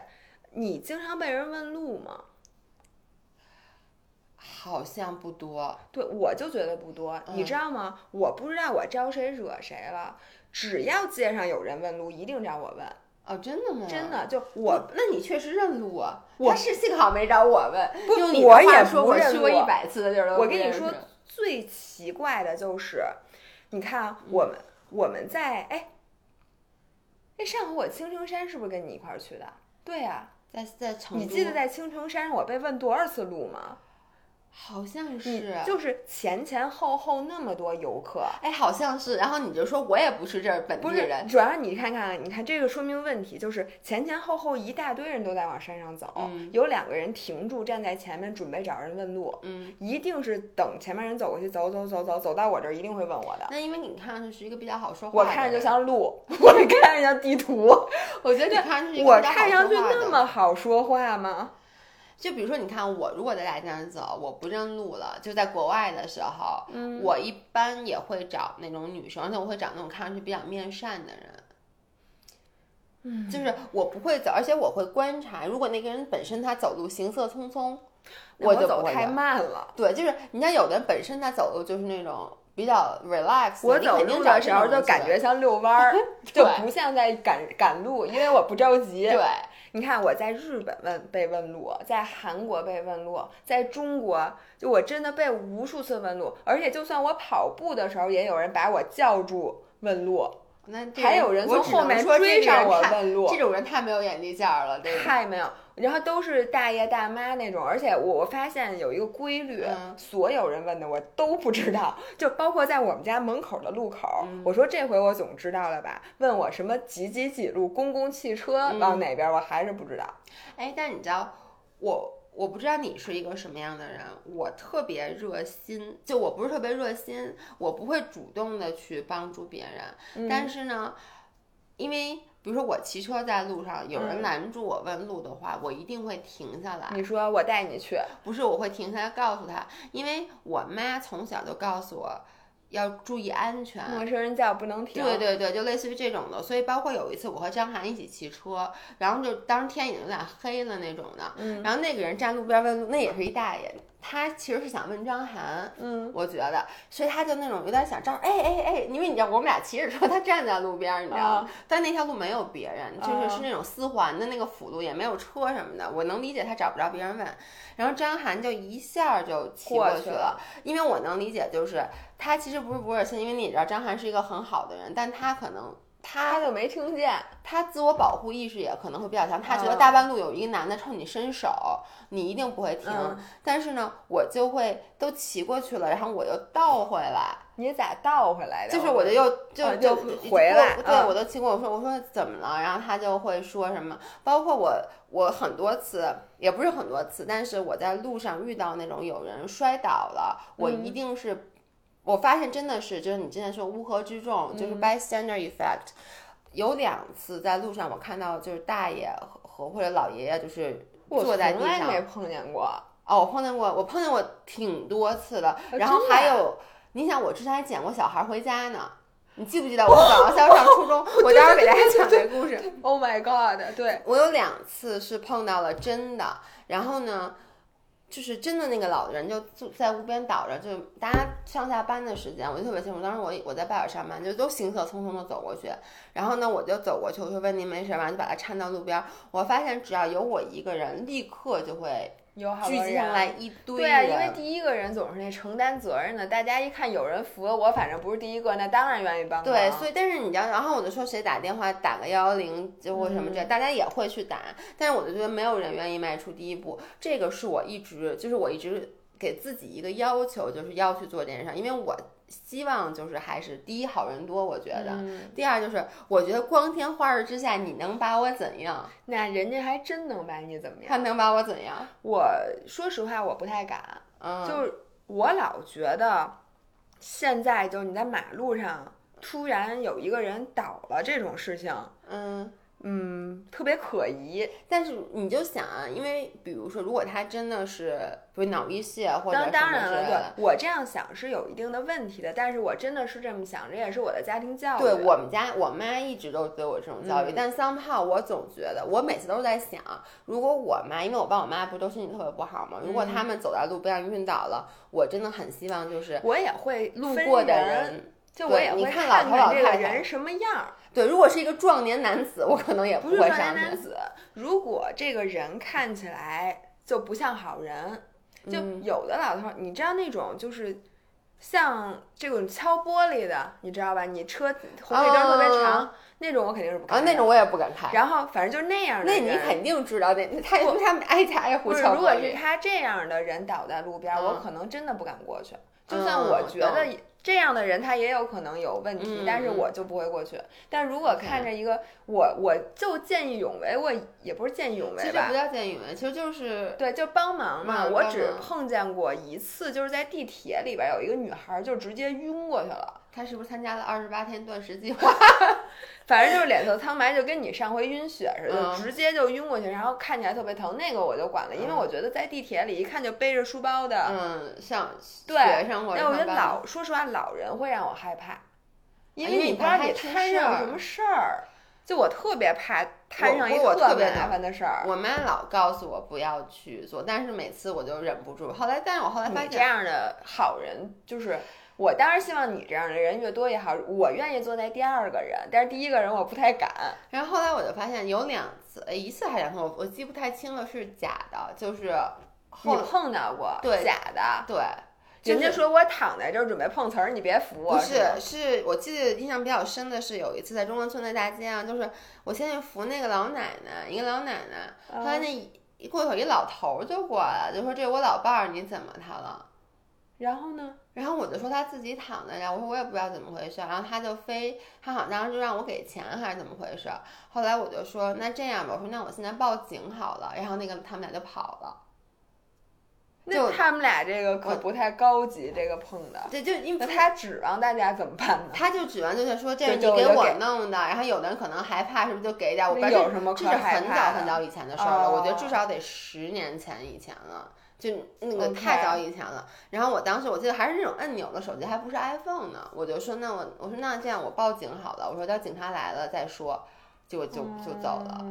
你经常被人问路吗？好像不多，对我就觉得不多，你知道吗？我不知道我招谁惹谁了，只要街上有人问路，一定找我问。哦，真的吗？真的，就我，那你确实认路啊。他是幸好没找我问，不，我也说我去过一百次的地儿我跟你说，最奇怪的就是，你看我们我们在哎，那上回我青城山是不是跟你一块儿去的？对呀，在在成都。你记得在青城山上我被问多少次路吗？好像是，就是前前后后那么多游客，哎，好像是。然后你就说我也不是这儿本地人，主要你看看，你看这个说明问题，就是前前后后一大堆人都在往山上走，有两个人停住站在前面准备找人问路，嗯，一定是等前面人走过去，走走走走走到我这儿一定会问我的。那因为你看上去是一个比较好说话，*laughs* 我看着就像路，我看着像地图，我觉得你看上去我看上去那么好说话吗？就比如说，你看我如果在大街上走，我不认路了，就在国外的时候，嗯，我一般也会找那种女生，而且我会找那种看上去比较面善的人，嗯，就是我不会走，而且我会观察，如果那个人本身他走路行色匆匆，我就走太慢了。对，就是你像有的人本身他走路就是那种比较 relax，我走路的时候就感觉像遛弯儿，*laughs* 就不像在赶赶路，因为我不着急。对。你看我在日本问被问路，在韩国被问路，在中国就我真的被无数次问路，而且就算我跑步的时候，也有人把我叫住问路。那还有人从后面追上我问路，这种人太没有眼力见儿了，太没有。然后都是大爷大妈那种，而且我我发现有一个规律，所有人问的我都不知道，就包括在我们家门口的路口，我说这回我总知道了吧？问我什么几几几路公共汽车往哪边，我还是不知道。哎，但你知道我。我不知道你是一个什么样的人，我特别热心，就我不是特别热心，我不会主动的去帮助别人。但是呢，因为比如说我骑车在路上，有人拦住我问路的话，我一定会停下来。你说我带你去，不是我会停下来告诉他，因为我妈从小就告诉我。要注意安全，陌生人叫不能停。对对对，就类似于这种的。所以包括有一次我和张涵一起骑车，然后就当时天已经有点黑了那种的，嗯，然后那个人站路边问路，那也是一大爷。他其实是想问张涵，嗯，我觉得，所以他就那种有点想张，哎哎哎，因为你知道我们俩骑着车，他站在路边，你知道吗？但那条路没有别人，就是是那种四环的那个辅路，也没有车什么的，我能理解他找不着别人问。然后张涵就一下就骑过去了，因为我能理解，就是他其实不是不热心，因为你知道张涵是一个很好的人，但他可能。他就没听见，他自我保护意识也可能会比较强。他觉得大半路有一个男的冲你伸手，你一定不会停。但是呢，我就会都骑过去了，然后我又倒回来。你咋倒回来的？就是我就又就就回来，对我都骑过。我说我说怎么了？然后他就会说什么。包括我我很多次也不是很多次，但是我在路上遇到那种有人摔倒了，我一定是。我发现真的是，就是你之前说乌合之众，就是 bystander effect。有两次在路上，我看到就是大爷和或者老爷爷，就是坐在地上。我从来没碰见过。哦，我碰见过，我碰见过挺多次的。然后还有，你想，我之前还捡过小孩回家呢。你记不记得我 *laughs* 早上上初中，我待会儿给大家讲这故事。Oh my god！对我有两次是碰到了真的，然后呢？就是真的那个老人就坐在路边倒着，就大家上下班的时间，我就特别清楚。当时我我在拜尔上班，就都行色匆匆的走过去。然后呢，我就走过去，我就问您没事吧？就把他搀到路边。我发现只要有我一个人，立刻就会。聚集上来一堆对啊，因为第一个人总是那承担责任的。大家一看有人扶了我，反正不是第一个，那当然愿意帮。对，所以但是你要，然后我就说谁打电话打个幺幺零就或什么这，大家也会去打。但是我就觉得没有人愿意迈出第一步，这个是我一直就是我一直给自己一个要求，就是要去做这件事，因为我。希望就是还是第一好人多，我觉得。第二就是，我觉得光天化日之下，你能把我怎样？那人家还真能把你怎么样？他能把我怎样？我说实话，我不太敢。就是我老觉得，现在就是你在马路上突然有一个人倒了这种事情，嗯。嗯，特别可疑。但是你就想啊，因为比如说，如果他真的是不脑溢血或者什么当然了，对，我这样想是有一定的问题的。但是我真的是这么想，这也是我的家庭教育。对我们家，我妈一直都对我这种教育。但 somehow 我总觉得，我每次都是在想，如果我妈，因为我爸我妈不都身体特别不好吗？如果他们走在路边上晕倒了，我真的很希望就是我也会路过的人，就我也会看老头老太太人什么样。对，如果是一个壮年男子，我可能也不会上去。壮年男子，如果这个人看起来就不像好人，就有的老头，你知道那种就是像这种敲玻璃的，你知道吧？你车红绿灯特别长，那种我肯定是不看。啊，那种我也不敢看。然后反正就是那样的。那你肯定知道，那他他们挨家挨户敲。如果是他这样的人倒在路边，我可能真的不敢过去。就算我觉得。这样的人他也有可能有问题，但是我就不会过去。但如果看着一个我，我就见义勇为，我也不是见义勇为吧？其实不叫见义勇为，其实就是对，就帮忙嘛。我只碰见过一次，就是在地铁里边有一个女孩就直接晕过去了。她是不是参加了二十八天断食计划？*laughs* 反正就是脸色苍白，就跟你上回晕血似的，直接就晕过去，然后看起来特别疼。那个我就管了，因为我觉得在地铁里一看就背着书包的，嗯，像学生或者那我觉得老说实话，老人会让我害怕，因为你不知道你摊上什么事儿。就我特别怕摊上一个特别麻烦的事儿。我妈老告诉我不要去做，但是每次我就忍不住。后来，但是我后来发现这样的好人就是。我当然希望你这样的人越多越好，我愿意坐在第二个人，但是第一个人我不太敢。然后后来我就发现有两次，一次还是两次，我我记不太清了，是假的，就是你碰到过，对，假的，对。人家说我躺在这儿准备碰瓷儿，你别扶我。不是，是我记得印象比较深的是有一次在中关村的大街上，就是我先去扶那个老奶奶，一个老奶奶，后来那一过一会儿一老头儿就过来了，就说这我老伴儿，你怎么他了？然后呢？然后我就说他自己躺在这儿，我说我也不知道怎么回事。然后他就非他好像就让我给钱还是怎么回事。后来我就说那这样吧，我说那我现在报警好了。然后那个他们俩就跑了。那他们俩这个可不太高级，这个碰的。对，就因为他指望大家怎么办呢？他就指望就是说这是你给我弄的，然后有的人可能害怕，是不是就给点？我有什么可这是很早很早以前的事儿了，我觉得至少得十年前以前了。就那个太早以前了，然后我当时我记得还是那种按钮的手机，还不是 iPhone 呢。我就说那我我说那这样我报警好了，我说等警察来了再说，结果就就走了。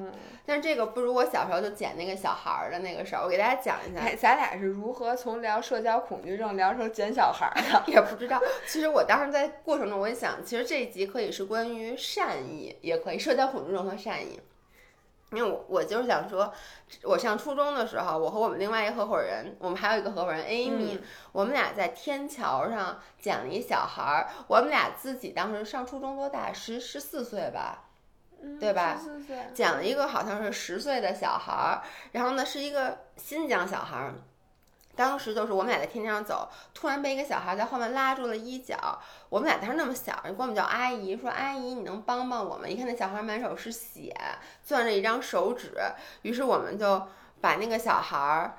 但是这个不如我小时候就捡那个小孩儿的那个事儿，我给大家讲一下。咱俩是如何从聊社交恐惧症聊成捡小孩儿的？*laughs* 也不知道。其实我当时在过程中，我也想，其实这一集可以是关于善意，也可以社交恐惧症和善意。因为我我就是想说，我上初中的时候，我和我们另外一个合伙人，我们还有一个合伙人 Amy，、我们俩在天桥上捡了一小孩儿，我们俩自己当时上初中多大？十十四岁吧，对吧十四岁捡了一个好像是十岁的小孩儿，然后呢是一个新疆小孩儿。当时就是我们俩在天桥上走，突然被一个小孩在后面拉住了衣角。我们俩当时那么小，人管我们叫阿姨，说阿姨你能帮帮我们？一看那小孩满手是血，攥着一张手指，于是我们就把那个小孩儿。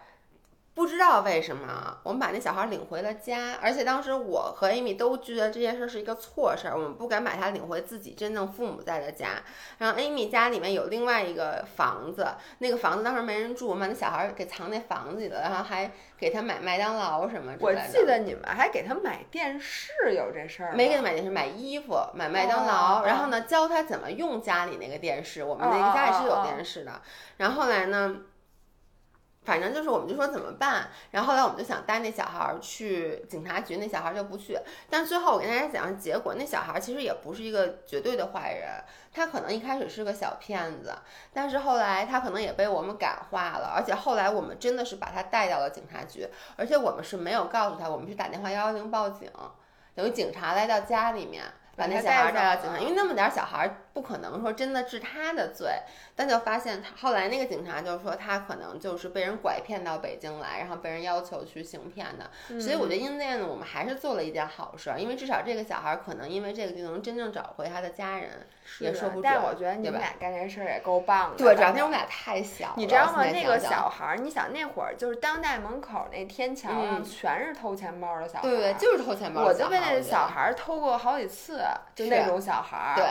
不知道为什么，我们把那小孩领回了家，而且当时我和 Amy 都觉得这件事是一个错事儿，我们不敢把他领回自己真正父母在的家。然后 Amy 家里面有另外一个房子，那个房子当时没人住，我们把那小孩给藏那房子里了，然后还给他买麦当劳什么之我类的。我记得你们还给他买电视，有这事儿？没给他买电视，买衣服，买麦当劳，哦然后呢教他怎么用家里那个电视。我们那个家里是有电视的。然后后来呢，反正就是我们就说怎么办，然后后来我们就想带那小孩儿去警察局，那小孩儿就不去。但最后我跟大家讲，结果那小孩儿其实也不是一个绝对的坏人，他可能一开始是个小骗子，但是后来他可能也被我们感化了，而且后来我们真的是把他带到了警察局，而且我们是没有告诉他，我们是打电话幺幺零报警，等于警察来到家里面。把那小孩带到警察，因为那么点小孩不可能说真的治他的罪，但就发现他后来那个警察就说他可能就是被人拐骗到北京来，然后被人要求去行骗的。所以我觉得因为呢，我们还是做了一件好事，因为至少这个小孩可能因为这个就能真正找回他的家人，也说不准。但我觉得你们俩干这事儿也够棒的。对，主要那我们俩太小了，你知道吗？那个小孩儿，你想那会儿就是当代门口那天桥上嗯全是偷钱包的小孩儿，对对，就是偷钱包我的小孩。就被那小孩儿偷过好几次，就那种小孩儿，对，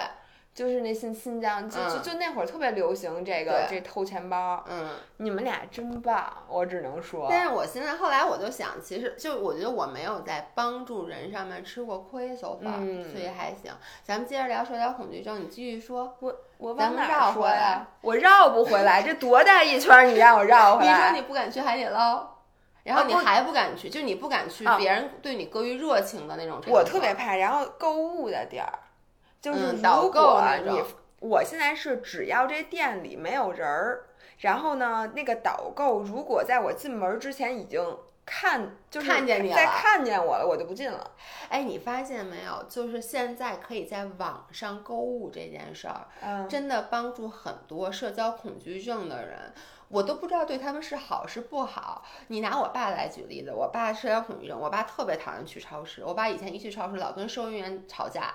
就是那新新疆，就就嗯就那会儿特别流行这个对这偷钱包。嗯。你们俩真棒，我只能说。但是我现在后来我就想，其实就我觉得我没有在帮助人上面吃过亏，so far，、嗯所以还行。咱们接着聊社交恐惧症，你继续说。我我咱往哪们绕回儿说呀来？我绕不回来，这多大一圈儿，你让我绕回来你说？你不敢去海底捞，然后你还不敢去，就你不敢去啊别人对你过于热情的那种。我特别怕，然后购物的地儿，就是嗯导如购果你我现在是只要这店里没有人儿，然后呢，那个导购如果在我进门之前已经看就是看见你再了看见我了，我就不进了。哎，你发现没有？就是现在可以在网上购物这件事儿，嗯，真的帮助很多社交恐惧症的人。我都不知道对他们是好是不好。你拿我爸来举例子，我爸社交恐惧症，我爸特别讨厌去超市。我爸以前一去超市，老跟收银员吵架。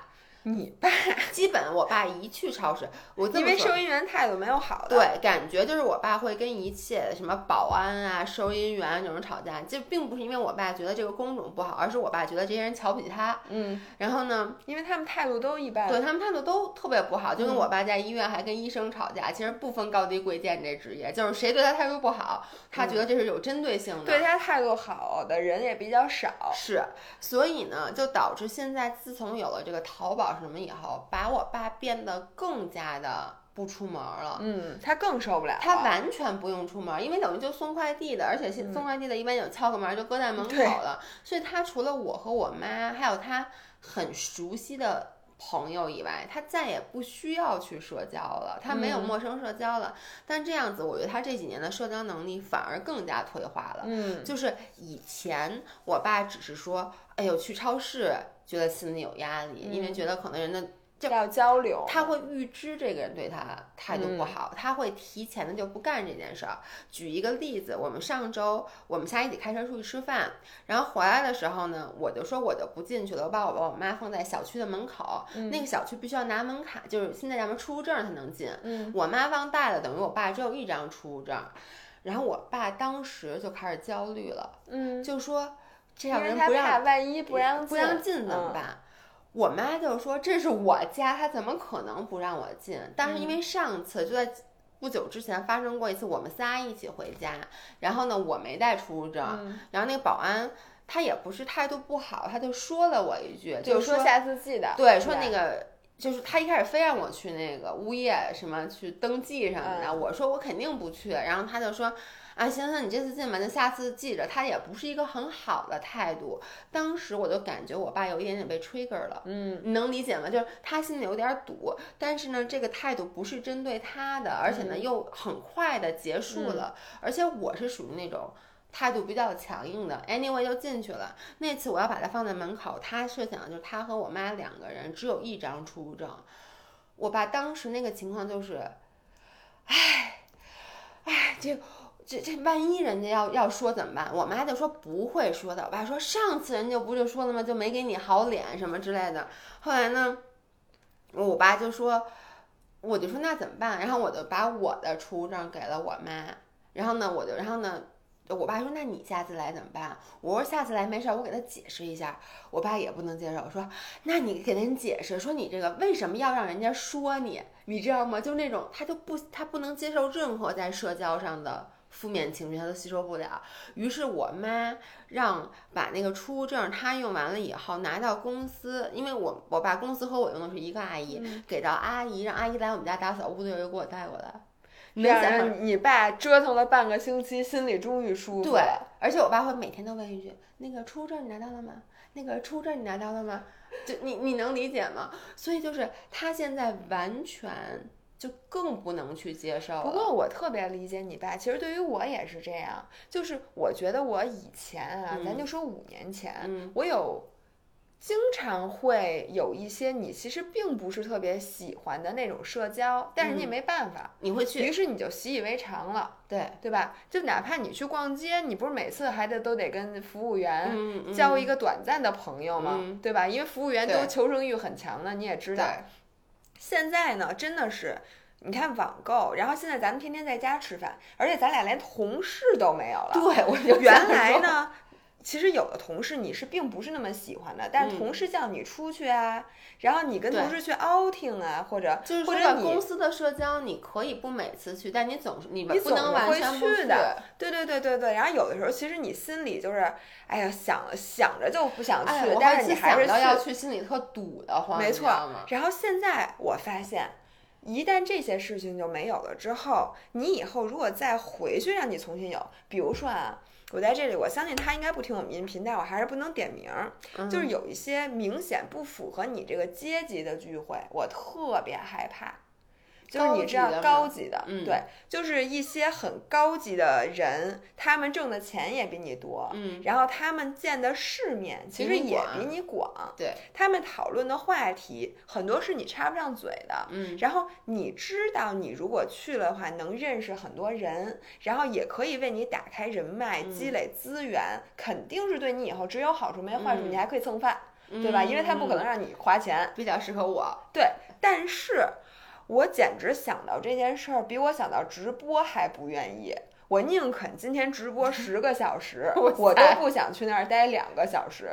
你 *laughs* 爸基本我爸一去超市，我因为收银员态度没有好的，，对，感觉就是我爸会跟一切什么保安啊、收银员这种吵架，这并不是因为我爸觉得这个工种不好，而是我爸觉得这些人瞧不起他。嗯，然后呢，因为他们态度都一般。对他们态度都特别不好，就跟嗯我爸在医院还跟医生吵架，其实不分高低贵贱这职业，就是谁对他态度不好，他觉得这是有针对性的。对他态度好的人也比较少。是，所以呢，就导致现在自从有了这个淘宝什么以后，把我爸变得更加的不出门了。嗯，他更受不了了。他完全不用出门，因为等于就送快递的，而且现送快递的一般有敲个门就搁在门口对了，所以他除了我和我妈，还有他很熟悉的朋友以外，他再也不需要去社交了，他没有嗯陌生社交了。但这样子，我觉得他这几年的社交能力反而更加退化了。嗯，就是以前我爸只是说，哎呦，去超市觉得心里有压力，因为嗯觉得可能人的就要交流。他会预知这个人对他态度不嗯好，他会提前的就不干这件事儿。举一个例子，我们上周我们仨一起开车出去吃饭，然后回来的时候呢，我就说我就不进去了，我把我爸我妈放在小区的门口，嗯那个小区必须要拿门卡，就是现在咱们出入证才能进。嗯，我妈忘带了，等于我爸只有一张出入证。然后我爸当时就开始焦虑了，嗯，就说这因为他样人不让怕万一不让不让进怎么嗯办？我妈就说这是我家，她怎么可能不让我进？但是因嗯为上次就在不久之前发生过一次，我们仨一起回家，然后呢我没带出入证，嗯然后那个保安他也不是态度不好，他就说了我一句，就是说下次记得。对，说那个就是他一开始非让我去那个物业什么去登记什么的，我说我肯定不去，然后他就说。啊，行行，你这次进门，就下次记着。他也不是一个很好的态度。当时我就感觉我爸有一点点被 trigger 了，嗯，你能理解吗？就是他心里有点堵，但是呢，这个态度不是针对他的，而且呢又很快的结束了。而且我是属于那种态度比较强硬的，anyway 就进去了。那次我要把他放在门口，他设想就是他和我妈两个人只有一张出入证。我爸当时那个情况就是，唉，唉，这。这这万一人家要要说怎么办？我妈就说不会说的。我爸说上次人家不就说了吗？就没给你好脸什么之类的。后来呢，我爸就说，我就说那怎么办？然后我就把我的出入证给了我妈。然后呢，我就然后呢，我爸说那你下次来怎么办？我说下次来没事儿，我给他解释一下。我爸也不能接受，说那你给人解释，说你这个为什么要让人家说你？你知道吗？就那种他就不他不能接受任何在社交上的。负面情绪他都吸收不了，于是我妈让把那个出入证她用完了以后拿到公司，因为我我爸公司和我用的是一个阿姨，给到阿姨，让阿姨来我们家打扫，屋子又给我带过来。这样你爸折腾了半个星期，心里终于舒服。对，而且我爸会每天都问一句：“那个出入证你拿到了吗？那个出入证你拿到了吗？”就你你能理解吗？所以就是他现在完全。就更不能去接受。不过我特别理解你爸，其实对于我也是这样。就是我觉得我以前啊，咱就说五年前，我有经常会有一些你其实并不是特别喜欢的那种社交，但是你也没办法，你会去，于是你就习以为常了，对对吧？就哪怕你去逛街，你不是每次还得都得跟服务员交一个短暂的朋友吗？对吧？因为服务员都求生欲很强的，你也知道。现在呢，真的是，你看网购，然后现在咱们天天在家吃饭，而且咱俩连同事都没有了。对，我就原来呢，其实有的同事你是并不是那么喜欢的，但是同事叫你出去啊，然后你跟同事去 outing 啊，或者就是或者公司的社交，你可以不每次去，但你总是你不能完全不去的。对对对对对，然后有的时候其实你心里就是，哎呀，想想着就不想去，但是你还是要去，心里特堵得慌。没错。然后现在我发现。一旦这些事情就没有了之后，你以后如果再回去让你重新有，比如说啊，我在这里，我相信他应该不听我们音频，但我还是不能点名，就是有一些明显不符合你这个阶级的聚会，我特别害怕。就是你知道高级的，对，就是一些很高级的人，他们挣的钱也比你多，嗯，然后他们见的世面其实也比你广，对，他们讨论的话题很多是你插不上嘴的，嗯，然后你知道你如果去了的话，能认识很多人，然后也可以为你打开人脉、积累资源，肯定是对你以后只有好处没坏处，你还可以蹭饭，对吧？因为他不可能让你花钱，比较适合我，对，但是。我简直想到这件事儿，比我想到直播还不愿意。我宁肯今天直播十个小时，*laughs* 我都不想去那儿待两个小时。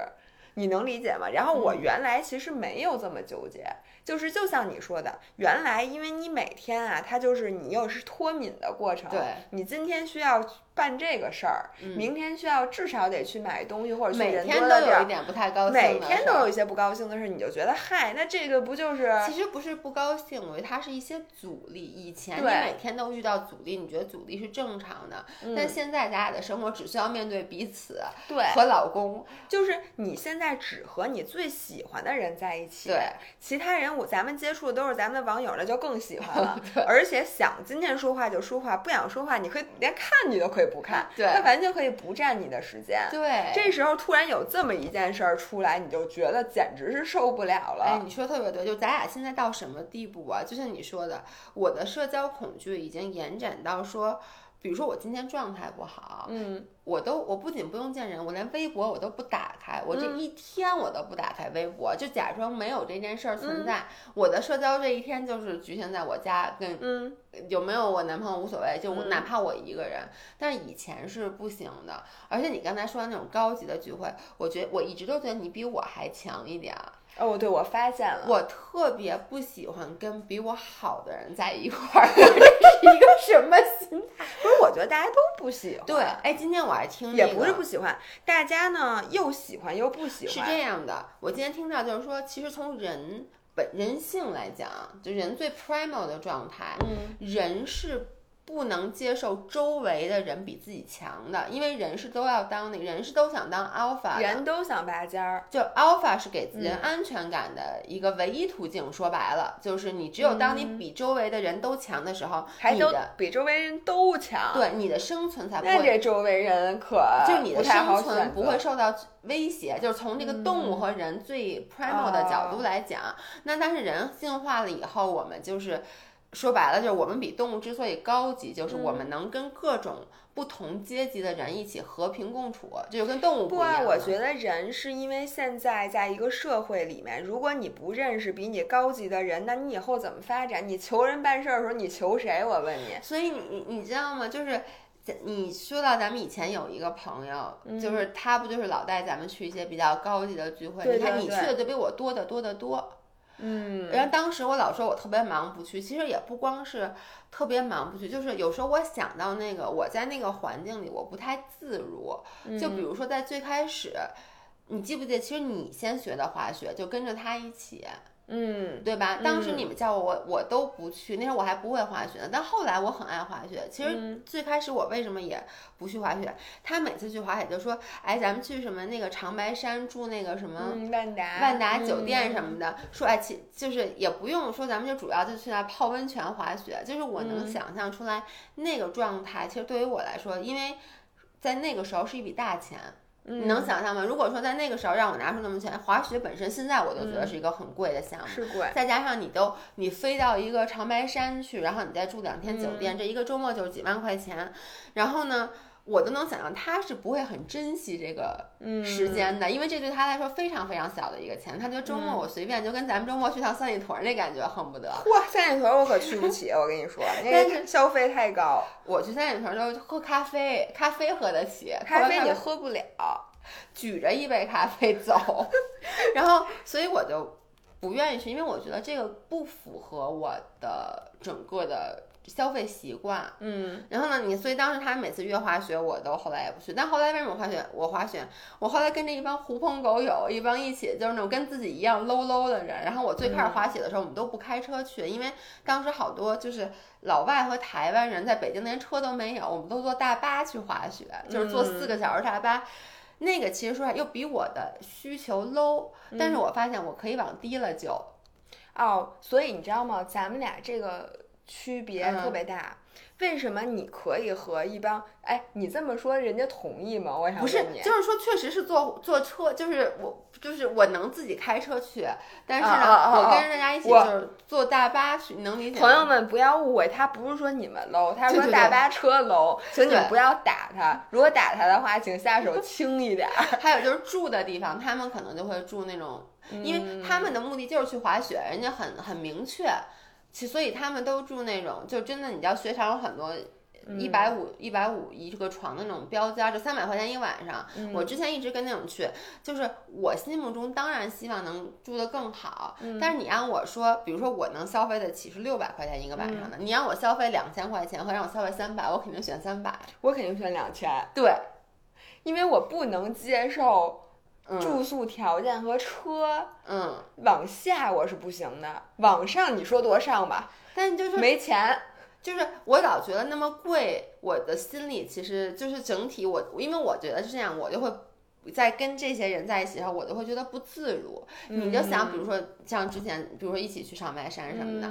你能理解吗？然后我原来其实没有这么纠结。就是就像你说的，原来因为你每天啊，它就是你又是脱敏的过程。对，你今天需要办这个事儿，明天需要至少得去买东西或者去人多的地儿。每天都有一点不太高兴。每天都有一些不高兴的事，你就觉得嗨，那这个不就是？其实不是不高兴，我觉得它是一些阻力。以前你每天都遇到阻力，你觉得阻力是正常的。但现在咱俩的生活只需要面对彼此，对，和老公，就是你现在只和你最喜欢的人在一起，对，其他人。我咱们接触的都是咱们的网友，那就更喜欢了。*laughs* 而且想今天说话就说话，不想说话，你可以连看你都可以不看，*laughs* 对，他完全可以不占你的时间。对，这时候突然有这么一件事儿出来，你就觉得简直是受不了了。哎，你说特别对，就咱俩现在到什么地步啊？就像你说的，我的社交恐惧已经延展到说。比如说我今天状态不好，嗯，我都我不仅不用见人，我连微博我都不打开，我这一天我都不打开微博，就假装没有这件事儿存在。我的社交这一天就是局限在我家跟有没有我男朋友无所谓，就哪怕我一个人。但是以前是不行的，而且你刚才说的那种高级的聚会，我觉得我一直都觉得你比我还强一点。哦，对，我发现了，我特别不喜欢跟比我好的人在一块儿，*laughs* 这是一个什么心态？不是，我觉得大家都不喜欢。对，哎，今天我还听，也不是不喜欢，大家呢又喜欢又不喜欢。是这样的，我今天听到就是说，其实从人本人性来讲，就人最 primal 的状态，嗯，人是。不能接受周围的人比自己强的，因为人是都要当那人是都想当 alpha，人都想拔尖儿。就 alpha 是给人安全感的一个唯一途径。说白了，就是你只有当你比周围的人都强的时候，还都比周围人都强，对你的生存才不会。那这周围人可就你的生存不会受到威胁。就是从这个动物和人最 primal 的角度来讲，那但是人进化了以后，我们就是。说白了，就是我们比动物之所以高级，就是我们能跟各种不同阶级的人一起和平共处，这就跟动物不一样。不，我觉得人是因为现在在一个社会里面，如果你不认识比你高级的人，那你以后怎么发展？你求人办事儿的时候，你求谁？我问你。所以你你知道吗？就是你说到咱们以前有一个朋友，就是他不就是老带咱们去一些比较高级的聚会？你看你去的就比我多得多得多。嗯，然后当时我老说我特别忙不去，其实也不光是特别忙不去，就是有时候我想到那个我在那个环境里我不太自如，就比如说在最开始，你记不记得，其实你先学的滑雪，就跟着他一起。嗯，对吧？当时你们叫我，我我都不去。那时候我还不会滑雪呢，但后来我很爱滑雪。其实最开始我为什么也不去滑雪？他每次去滑雪就说：“哎，咱们去什么那个长白山住那个什么万达万达酒店什么的。”说哎，其就是也不用说，咱们就主要就去那泡温泉滑雪。就是我能想象出来那个状态，其实对于我来说，因为在那个时候是一笔大钱。你能想象吗？如果说在那个时候让我拿出那么钱，滑雪本身现在我都觉得是一个很贵的项目，是贵。再加上你都你飞到一个长白山去，然后你再住两天酒店，这一个周末就是几万块钱，然后呢？我都能想象他是不会很珍惜这个时间的，因为这对他来说非常非常小的一个钱。他觉得周末我随便就跟咱们周末去趟三里屯那感觉恨不得。哇，三里屯我可去不起，我跟你说，*laughs* 那个消费太高。我去三里屯就喝咖啡，咖啡喝得起，咖啡你喝不了，举着一杯咖啡走。*laughs* 然后，所以我就不愿意去，因为我觉得这个不符合我的整个的。消费习惯，嗯，然后呢，你所以当时他每次约滑雪，我都后来也不去。但后来为什么滑雪？我滑雪，我后来跟着一帮狐朋狗友，一帮一起就是那种跟自己一样 low low 的人。然后我最开始滑雪的时候，我们都不开车去，因为当时好多就是老外和台湾人在北京连车都没有，我们都坐大巴去滑雪，就是坐四个小时大巴。那个其实说又比我的需求 low，但是我发现我可以往低了就。哦，所以你知道吗？咱们俩这个。区别特别大，为什么你可以和一帮哎，你这么说人家同意吗？我想不是，就是说确实是坐坐车，就是我就是我能自己开车去，但是呢，我跟着大家一起就是坐大巴去，能理解？朋友们不要误会，他不是说你们 low，他是说大巴车 low，请你们不要打他，如果打他的话，请下手 *laughs* 轻一点。还有就是住的地方，他们可能就会住那种，因为他们的目的就是去滑雪，人家很很明确。其所以他们都住那种，就真的你知道，雪场有很多一百五一百五一个床的那种标间，就三百块钱一晚上。我之前一直跟那种去，就是我心目中当然希望能住得更好，但是你让我说，比如说我能消费得起是六百块钱一个晚上的，你让我消费两千块钱和让我消费三百，我肯定选三百。我肯定选两千。对，因为我不能接受。住宿条件和车，嗯，往下我是不行的，往上你说多上吧，但就是没钱，就是我老觉得那么贵，我的心里其实就是整体我，因为我觉得是这样，我就会在跟这些人在一起的时候，我就会觉得不自如。你就想，比如说像之前，比如说一起去长白山什么的。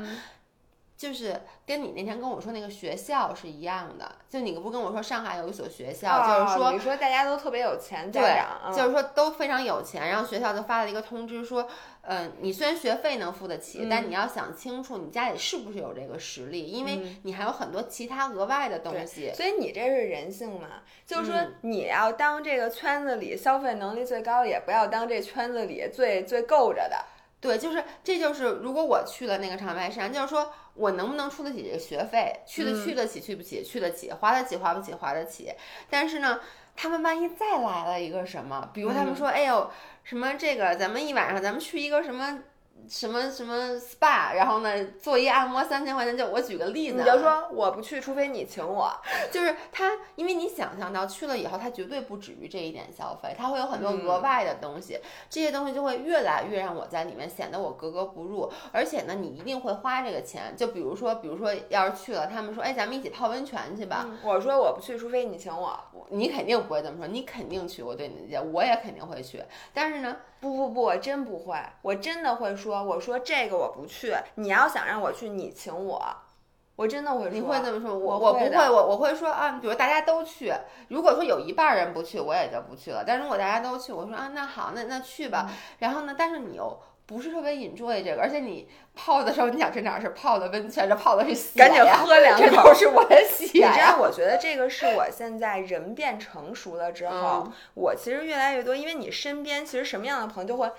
就是跟你那天跟我说那个学校是一样的，就你不跟我说上海有一所学校，就是说你说大家都特别有钱，家长就是说都非常有钱，然后学校就发了一个通知说，嗯，你虽然学费能付得起，但你要想清楚你家里是不是有这个实力，因为你还有很多其他额外的东西。所以你这是人性嘛？就是说你要当这个圈子里消费能力最高，也不要当这圈子里最最够着的。对，就是这就是如果我去了那个长白山，就是说。我能不能出得起这个学费？去的去得起，去不起，去得起，花得起，花不起，花得起。但是呢，他们万一再来了一个什么，比如他们说，哎呦，什么这个，咱们一晚上，咱们去一个什么什么什么 SPA，然后呢做一按摩三千块钱，就我举个例子，你就说我不去，除非你请我。就是他，因为你想象到去了以后，他绝对不止于这一点消费，他会有很多额外的东西，这些东西就会越来越让我在里面显得我格格不入。而且呢，你一定会花这个钱，就比如说，比如说要是去了，他们说，哎，咱们一起泡温泉去吧。我说我不去，除非你请我。你肯定不会这么说，你肯定去。我对你的解，我也肯定会去。但是呢。不不不，我真不会，我真的会说，我说这个我不去。你要想让我去，你请我，我真的会说。你会那么说？我我不会，我我会说啊，比如大家都去，如果说有一半人不去，我也就不去了。但如果大家都去，我说啊，那好，那那去吧。然后呢，但是你又。不是特别 enjoy 这个，而且你泡的时候，你想这哪是泡的温泉，这泡的是血赶紧喝两口，这都是我的血。你知道，我觉得这个是我现在人变成熟了之后，我其实越来越多，因为你身边其实什么样的朋友就会。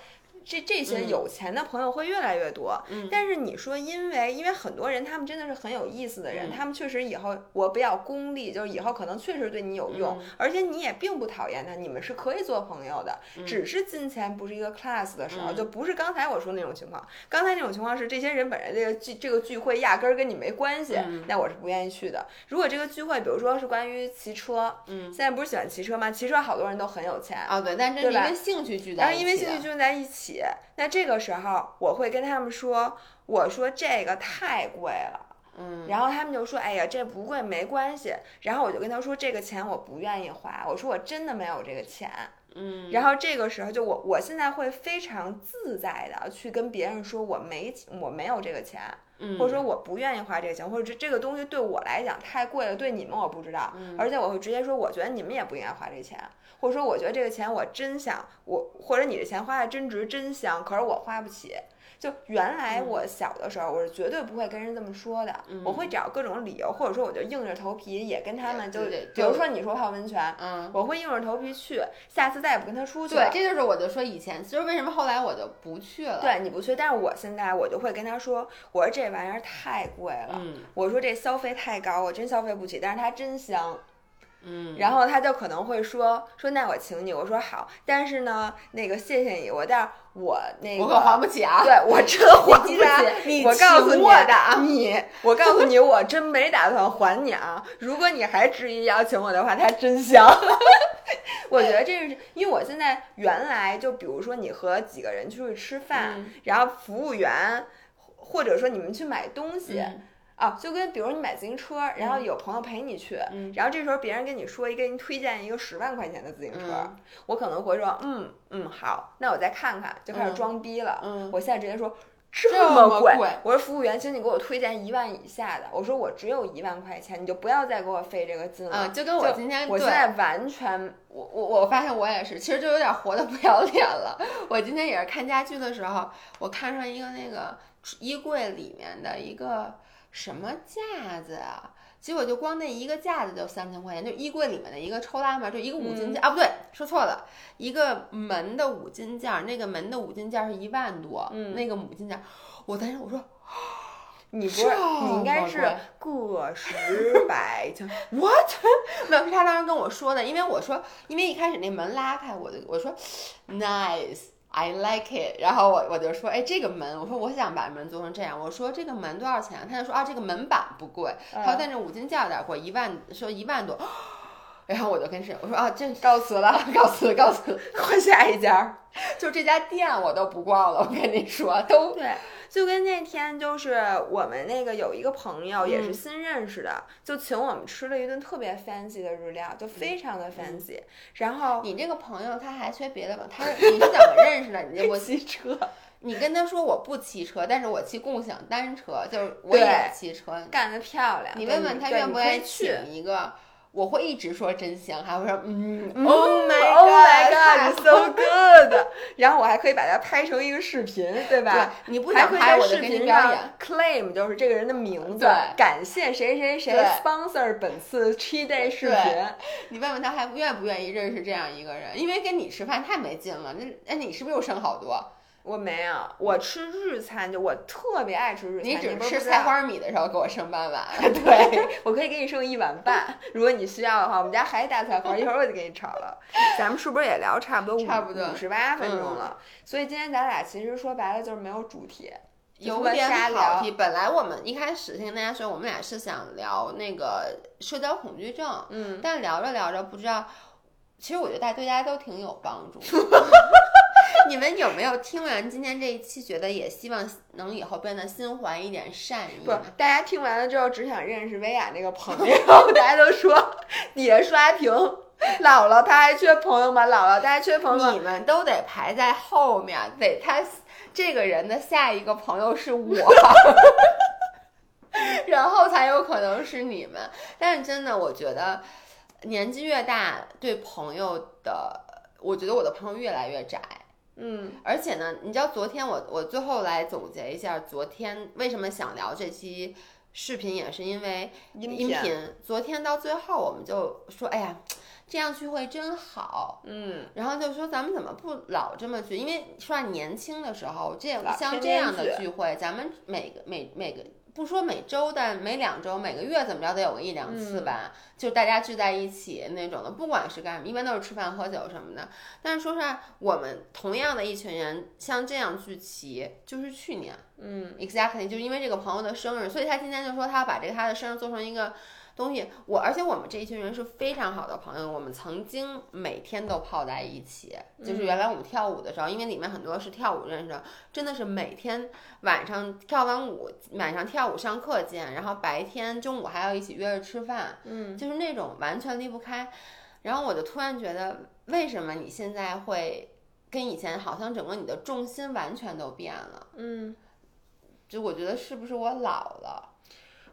这这些有钱的朋友会越来越多，但是你说，因为因为很多人他们真的是很有意思的人，他们确实以后我比较功利，就是以后可能确实对你有用，而且你也并不讨厌他，你们是可以做朋友的，只是金钱不是一个 class 的时候，就不是刚才我说那种情况。刚才那种情况是这些人本来这个聚这个聚会压根儿跟你没关系，那我是不愿意去的。如果这个聚会，比如说是关于骑车，嗯，现在不是喜欢骑车吗？骑车好多人都很有钱啊，对，但这是因为兴趣聚在，但是因为兴趣聚在一起。那这个时候，我会跟他们说：“我说这个太贵了。”嗯，然后他们就说：“哎呀，这不贵没关系。”然后我就跟他说：“这个钱我不愿意花。”我说：“我真的没有这个钱。”嗯，然后这个时候就我我现在会非常自在的去跟别人说我没我没有这个钱，或者说我不愿意花这个钱，或者这这个东西对我来讲太贵了，对你们我不知道，而且我会直接说，我觉得你们也不应该花这钱。或者说，我觉得这个钱我真想我，或者你的钱花的真值真香，可是我花不起。就原来我小的时候，我是绝对不会跟人这么说的，我会找各种理由，或者说我就硬着头皮也跟他们就，比如说你说泡温泉，嗯，我会硬着头皮去，下次再也不跟他出去。对，这就是我就说以前，其实为什么后来我就不去了？对，你不去，但是我现在我就会跟他说，我说这玩意儿太贵了，我说这消费太高，我真消费不起，但是它真香。嗯，然后他就可能会说说那我请你，我说好，但是呢，那个谢谢你，我但是我那个我可还不起啊，对我真还不起，*laughs* 你我告诉我的。啊你，我告诉你，我真没打算还你啊，如果你还执意要请我的话，他真香。*laughs* 我觉得这是因为我现在原来就比如说你和几个人出去吃饭，然后服务员或者说你们去买东西。啊，就跟比如你买自行车，然后有朋友陪你去，然后这时候别人跟你说一个，给你推荐一个十万块钱的自行车，我可能会说，嗯嗯，好，那我再看看，就开始装逼了。嗯，我现在直接说这么贵，我说服务员，请你给我推荐一万以下的。我说我只有一万块钱，你就不要再给我费这个劲了。就跟我今天，我现在完全，我我我发现我也是，其实就有点活的不要脸了。我今天也是看家具的时候，我看上一个那个衣柜里面的一个。什么架子啊？结果就光那一个架子就三千块钱，就衣柜里面的一个抽拉门，就一个五金件啊，不对，说错了，一个门的五金件，那个门的五金件是一万多，嗯那个五金件，我当时我说，你不是你应该是个十 *laughs* 百千，what？没有，是他当时跟我说的，因为我说，因为一开始那门拉开，我就我说，nice。I like it，然后我我就说，哎，这个门，我说我想把门做成这样，我说这个门多少钱？他就说啊，这个门板不贵，他说但是五金件有点贵，一万，说一万多。*gasps* 然后我就跟谁我说啊，这告辞了，*laughs* 告辞，告辞，*laughs* 换下一家。就这家店我都不逛了，我跟你说，都对。就跟那天就是我们那个有一个朋友也是新认识的，就请我们吃了一顿特别 fancy 的日料，就非常的 fancy。然后你这个朋友他还缺别的吗？他是你是怎么认识的？你 *laughs* 我骑车，你跟他说我不骑车，但是我骑共享单车，就是我也骑车，干得漂亮。你问问他愿不愿意请一个。我会一直说真香，还会说嗯，Oh my God，so *laughs* good。然后我还可以把它拍成一个视频，对吧？对你不想拍我视频上 claim 就是这个人的名字，感谢谁谁谁 sponsor 本次 cheat day 视频。你问问他还愿不愿意认识这样一个人？因为跟你吃饭太没劲了。那哎，你是不是又省好多？我没有，我吃日餐就我特别爱吃日餐。你只吃菜花米的时候给我剩半碗，*laughs* 对我可以给你剩一碗半，如果你需要的话。我们家还大菜花，一会儿我就给你炒了。*laughs* 咱们是不是也聊差不多差不多五十八分钟了？所以今天咱俩其实说白了就是没有主题，有点跑题。本来我们一开始先跟大家说，我们俩是想聊那个社交恐惧症，嗯，但聊着聊着不知道，其实我觉得大家对大家都挺有帮助。*laughs* *laughs* 你们有没有听完今天这一期，觉得也希望能以后变得心怀一点善意？不，大家听完了之后只想认识薇娅那个朋友，大家都说底下刷屏，姥姥他还缺朋友吗？姥姥他还缺朋友？你们都得排在后面，得他这个人的下一个朋友是我，*laughs* 然后才有可能是你们。但是真的，我觉得年纪越大，对朋友的，我觉得我的朋友越来越窄。嗯，而且呢，你知道昨天我我最后来总结一下，昨天为什么想聊这期视频，也是因为音频。昨天到最后，我们就说，哎呀，这样聚会真好。嗯，然后就说咱们怎么不老这么聚？因为说年轻的时候，这像这样的聚会，咱们每个每每个。不说每周，但每两周、每个月怎么着得有个一两次吧，就大家聚在一起那种的，不管是干什么，一般都是吃饭喝酒什么的。但是说实话，我们同样的一群人像这样聚齐，就是去年，嗯，exactly，就是因为这个朋友的生日，所以他今天就说他要把这个他的生日做成一个。东西，我而且我们这一群人是非常好的朋友，我们曾经每天都泡在一起。就是原来我们跳舞的时候，因为里面很多是跳舞认识的，真的是每天晚上跳完舞，晚上跳舞上课见，然后白天中午还要一起约着吃饭，嗯，就是那种完全离不开。然后我就突然觉得，为什么你现在会跟以前好像整个你的重心完全都变了？嗯，就我觉得是不是我老了？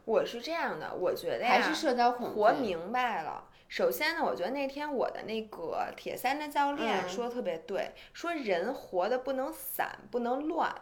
我是这样的，我觉得还是社交恐惧。活明白了。首先呢，我觉得那天我的那个铁三的教练说的特别对，说人活的不能散，不能乱。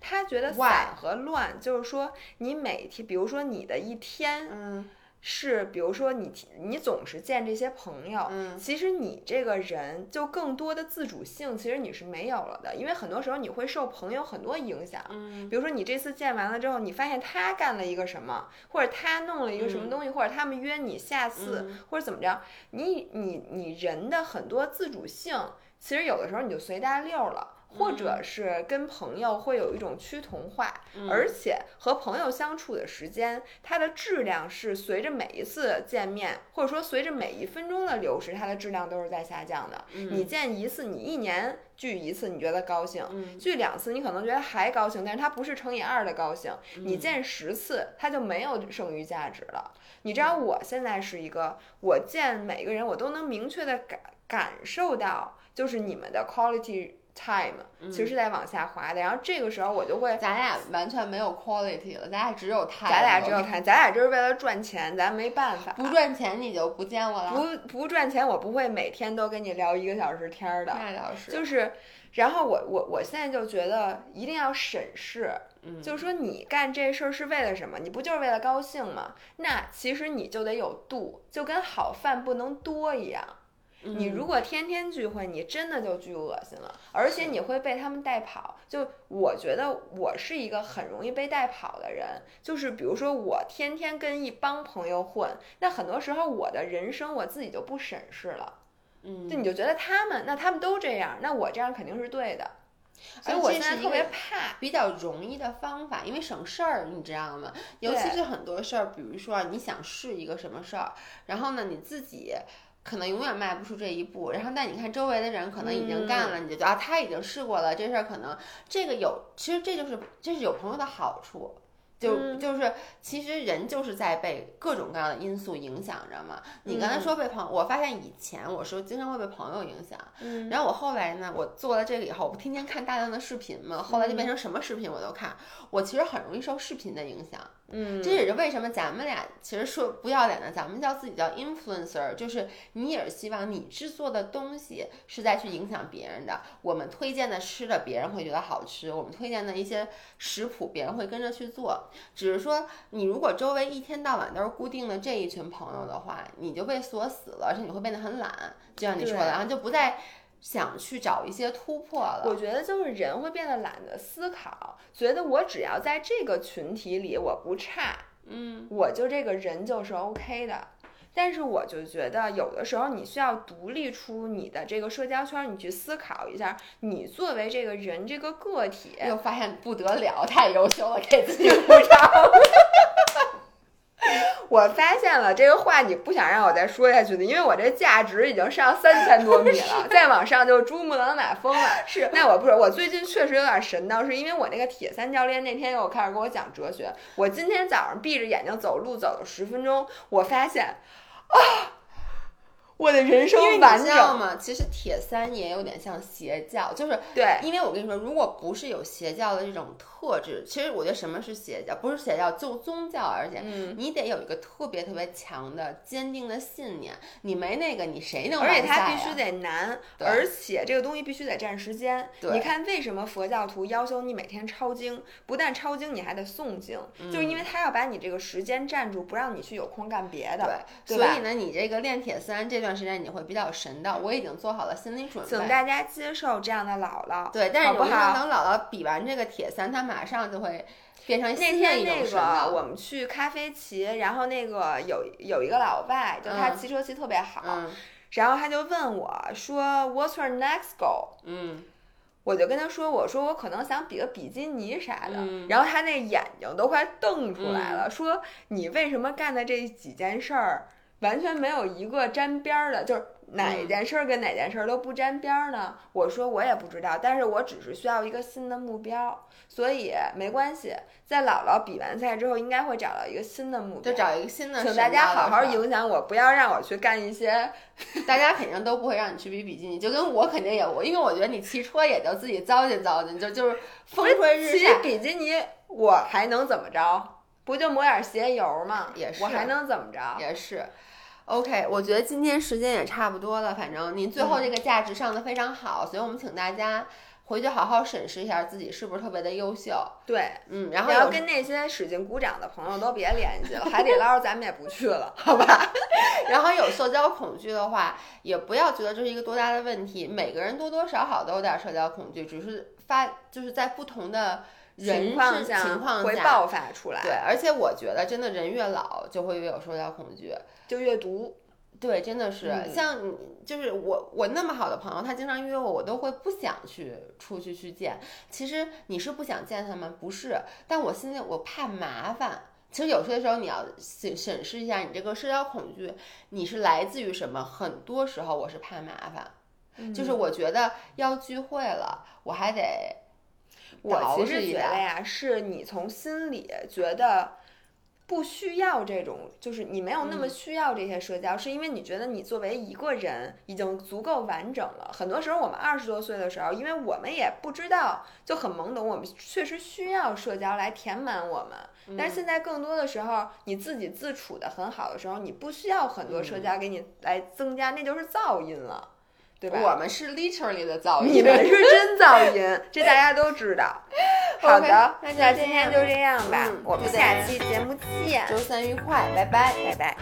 他觉得散和乱就是说，你每天，比如说你的一天，嗯。是，比如说你你总是见这些朋友，嗯，其实你这个人就更多的自主性，其实你是没有了的，因为很多时候你会受朋友很多影响，嗯，比如说你这次见完了之后，你发现他干了一个什么，或者他弄了一个什么东西，或者他们约你下次，或者怎么着，你你你人的很多自主性，其实有的时候你就随大溜了。或者是跟朋友会有一种趋同化，而且和朋友相处的时间，它的质量是随着每一次见面，或者说随着每一分钟的流逝，它的质量都是在下降的。你见一次，你一年聚一次，你觉得高兴；聚两次，你可能觉得还高兴，但是它不是乘以二的高兴。你见十次，它就没有剩余价值了。你知道，我现在是一个，我见每个人，我都能明确的感感受到，就是你们的 quality。Time 其实是在往下滑的，然后这个时候我就会，咱俩完全没有 quality 了，咱俩只有 time，咱俩只有。time，咱俩就是为了赚钱，咱没办法，不赚钱你就不见我了，不不赚钱我不会每天都跟你聊一个小时天的，那倒是，就是，然后我我我现在就觉得一定要审视，嗯，就是说你干这事儿是为了什么？你不就是为了高兴吗？那其实你就得有度，就跟好饭不能多一样。你如果天天聚会，你真的就巨恶心了，而且你会被他们带跑。就我觉得我是一个很容易被带跑的人，就是比如说我天天跟一帮朋友混，那很多时候我的人生我自己就不审视了。嗯，就你就觉得他们，那他们都这样，那我这样肯定是对的。所以我现在特别怕比较容易的方法，因为省事儿，你知道吗？尤其是很多事儿，比如说你想试一个什么事儿，然后呢你自己。可能永远迈不出这一步，然后但你看周围的人可能已经干了，你就觉得啊他已经试过了，这事儿可能这个有，其实这就是这是有朋友的好处。就就是，其实人就是在被各种各样的因素影响着嘛。你刚才说被朋，我发现以前我是经常会被朋友影响，然后我后来呢，我做了这个以后，我不天天看大量的视频嘛，后来就变成什么视频我都看。我其实很容易受视频的影响，嗯，这也是为什么咱们俩其实说不要脸的，咱们叫自己叫 influencer，就是你也是希望你制作的东西是在去影响别人的。我们推荐的吃的，别人会觉得好吃；我们推荐的一些食谱，别人会跟着去做。只是说，你如果周围一天到晚都是固定的这一群朋友的话，你就被锁死了，而且你会变得很懒，就像你说的，然后就不再想去找一些突破了。我觉得就是人会变得懒得思考，觉得我只要在这个群体里我不差，嗯，我就这个人就是 OK 的。但是我就觉得有的时候你需要独立出你的这个社交圈，你去思考一下，你作为这个人这个个体，又发现不得了，太优秀了，给自己鼓掌。*laughs* 我发现了这个话，你不想让我再说下去的，因为我这价值已经上三千多米了，*laughs* 再往上就珠穆朗玛峰了。是，那我不是，我最近确实有点神叨，是因为我那个铁三教练那天又开始给我讲哲学。我今天早上闭着眼睛走路走了十分钟，我发现，啊。我的人生完整吗？其实铁三也有点像邪教，就是对，因为我跟你说，如果不是有邪教的这种特质，其实我觉得什么是邪教？不是邪教，就宗教，而且你得有一个特别特别强的、坚定的信念。你没那个，你谁能？而且它必须得难，而且这个东西必须得占时间。对，你看为什么佛教徒要求你每天抄经？不但抄经，你还得诵经，就是因为他要把你这个时间占住，不让你去有空干别的。对，所以呢，你这个练铁三这段。段时间你会比较神的，我已经做好了心理准备。请大家接受这样的姥姥，对，但是有可能等姥姥比完这个铁三，她马上就会变成那天那个我们去咖啡骑，然后那个有有一个老外，就他骑车骑特别好，然后他就问我说：“What's your next goal？” 嗯，我就跟他说：“我说我可能想比个比基尼啥的。”然后他那眼睛都快瞪出来了，说：“你为什么干的这几件事儿？”完全没有一个沾边儿的，就是哪件事儿跟哪件事儿都不沾边儿呢？我说我也不知道，但是我只是需要一个新的目标，所以没关系。在姥姥比完赛之后，应该会找到一个新的目标，就找一个新的。请大家好好影响我，不要让我去干一些，*laughs* 大家肯定都不会让你去比比基尼，就跟我肯定也我，因为我觉得你骑车也就自己糟践糟践，就就是风吹日晒。骑比基尼我还能怎么着？不就抹点鞋油吗？也是，我还能怎么着？也是。OK，我觉得今天时间也差不多了。反正您最后这个价值上的非常好，所以我们请大家回去好好审视一下自己是不是特别的优秀。对，嗯，然后要跟那些使劲鼓掌的朋友都别联系了，*laughs* 海底捞咱们也不去了，好吧？然后有社交恐惧的话，也不要觉得这是一个多大的问题。每个人多多少少都有点社交恐惧，只是发就是在不同的。情况下情况会爆发出来，对，而且我觉得真的人越老就会越有社交恐惧，就越毒。对，真的是像就是我我那么好的朋友，他经常约我，我都会不想去出去去见。其实你是不想见他们，不是？但我心里我怕麻烦。其实有些时候你要审审视一下，你这个社交恐惧你是来自于什么？很多时候我是怕麻烦，就是我觉得要聚会了，我还得。我其实觉得呀，是你从心里觉得不需要这种，就是你没有那么需要这些社交，是因为你觉得你作为一个人已经足够完整了。很多时候，我们二十多岁的时候，因为我们也不知道，就很懵懂，我们确实需要社交来填满我们。但是现在更多的时候，你自己自处的很好的时候，你不需要很多社交给你来增加，那就是噪音了。对吧？我们是 literally 的噪音，你们是真噪音，*laughs* 这大家都知道。*laughs* 好的，那今天就这样吧，我们下期节目见，周三愉快，拜拜，拜拜。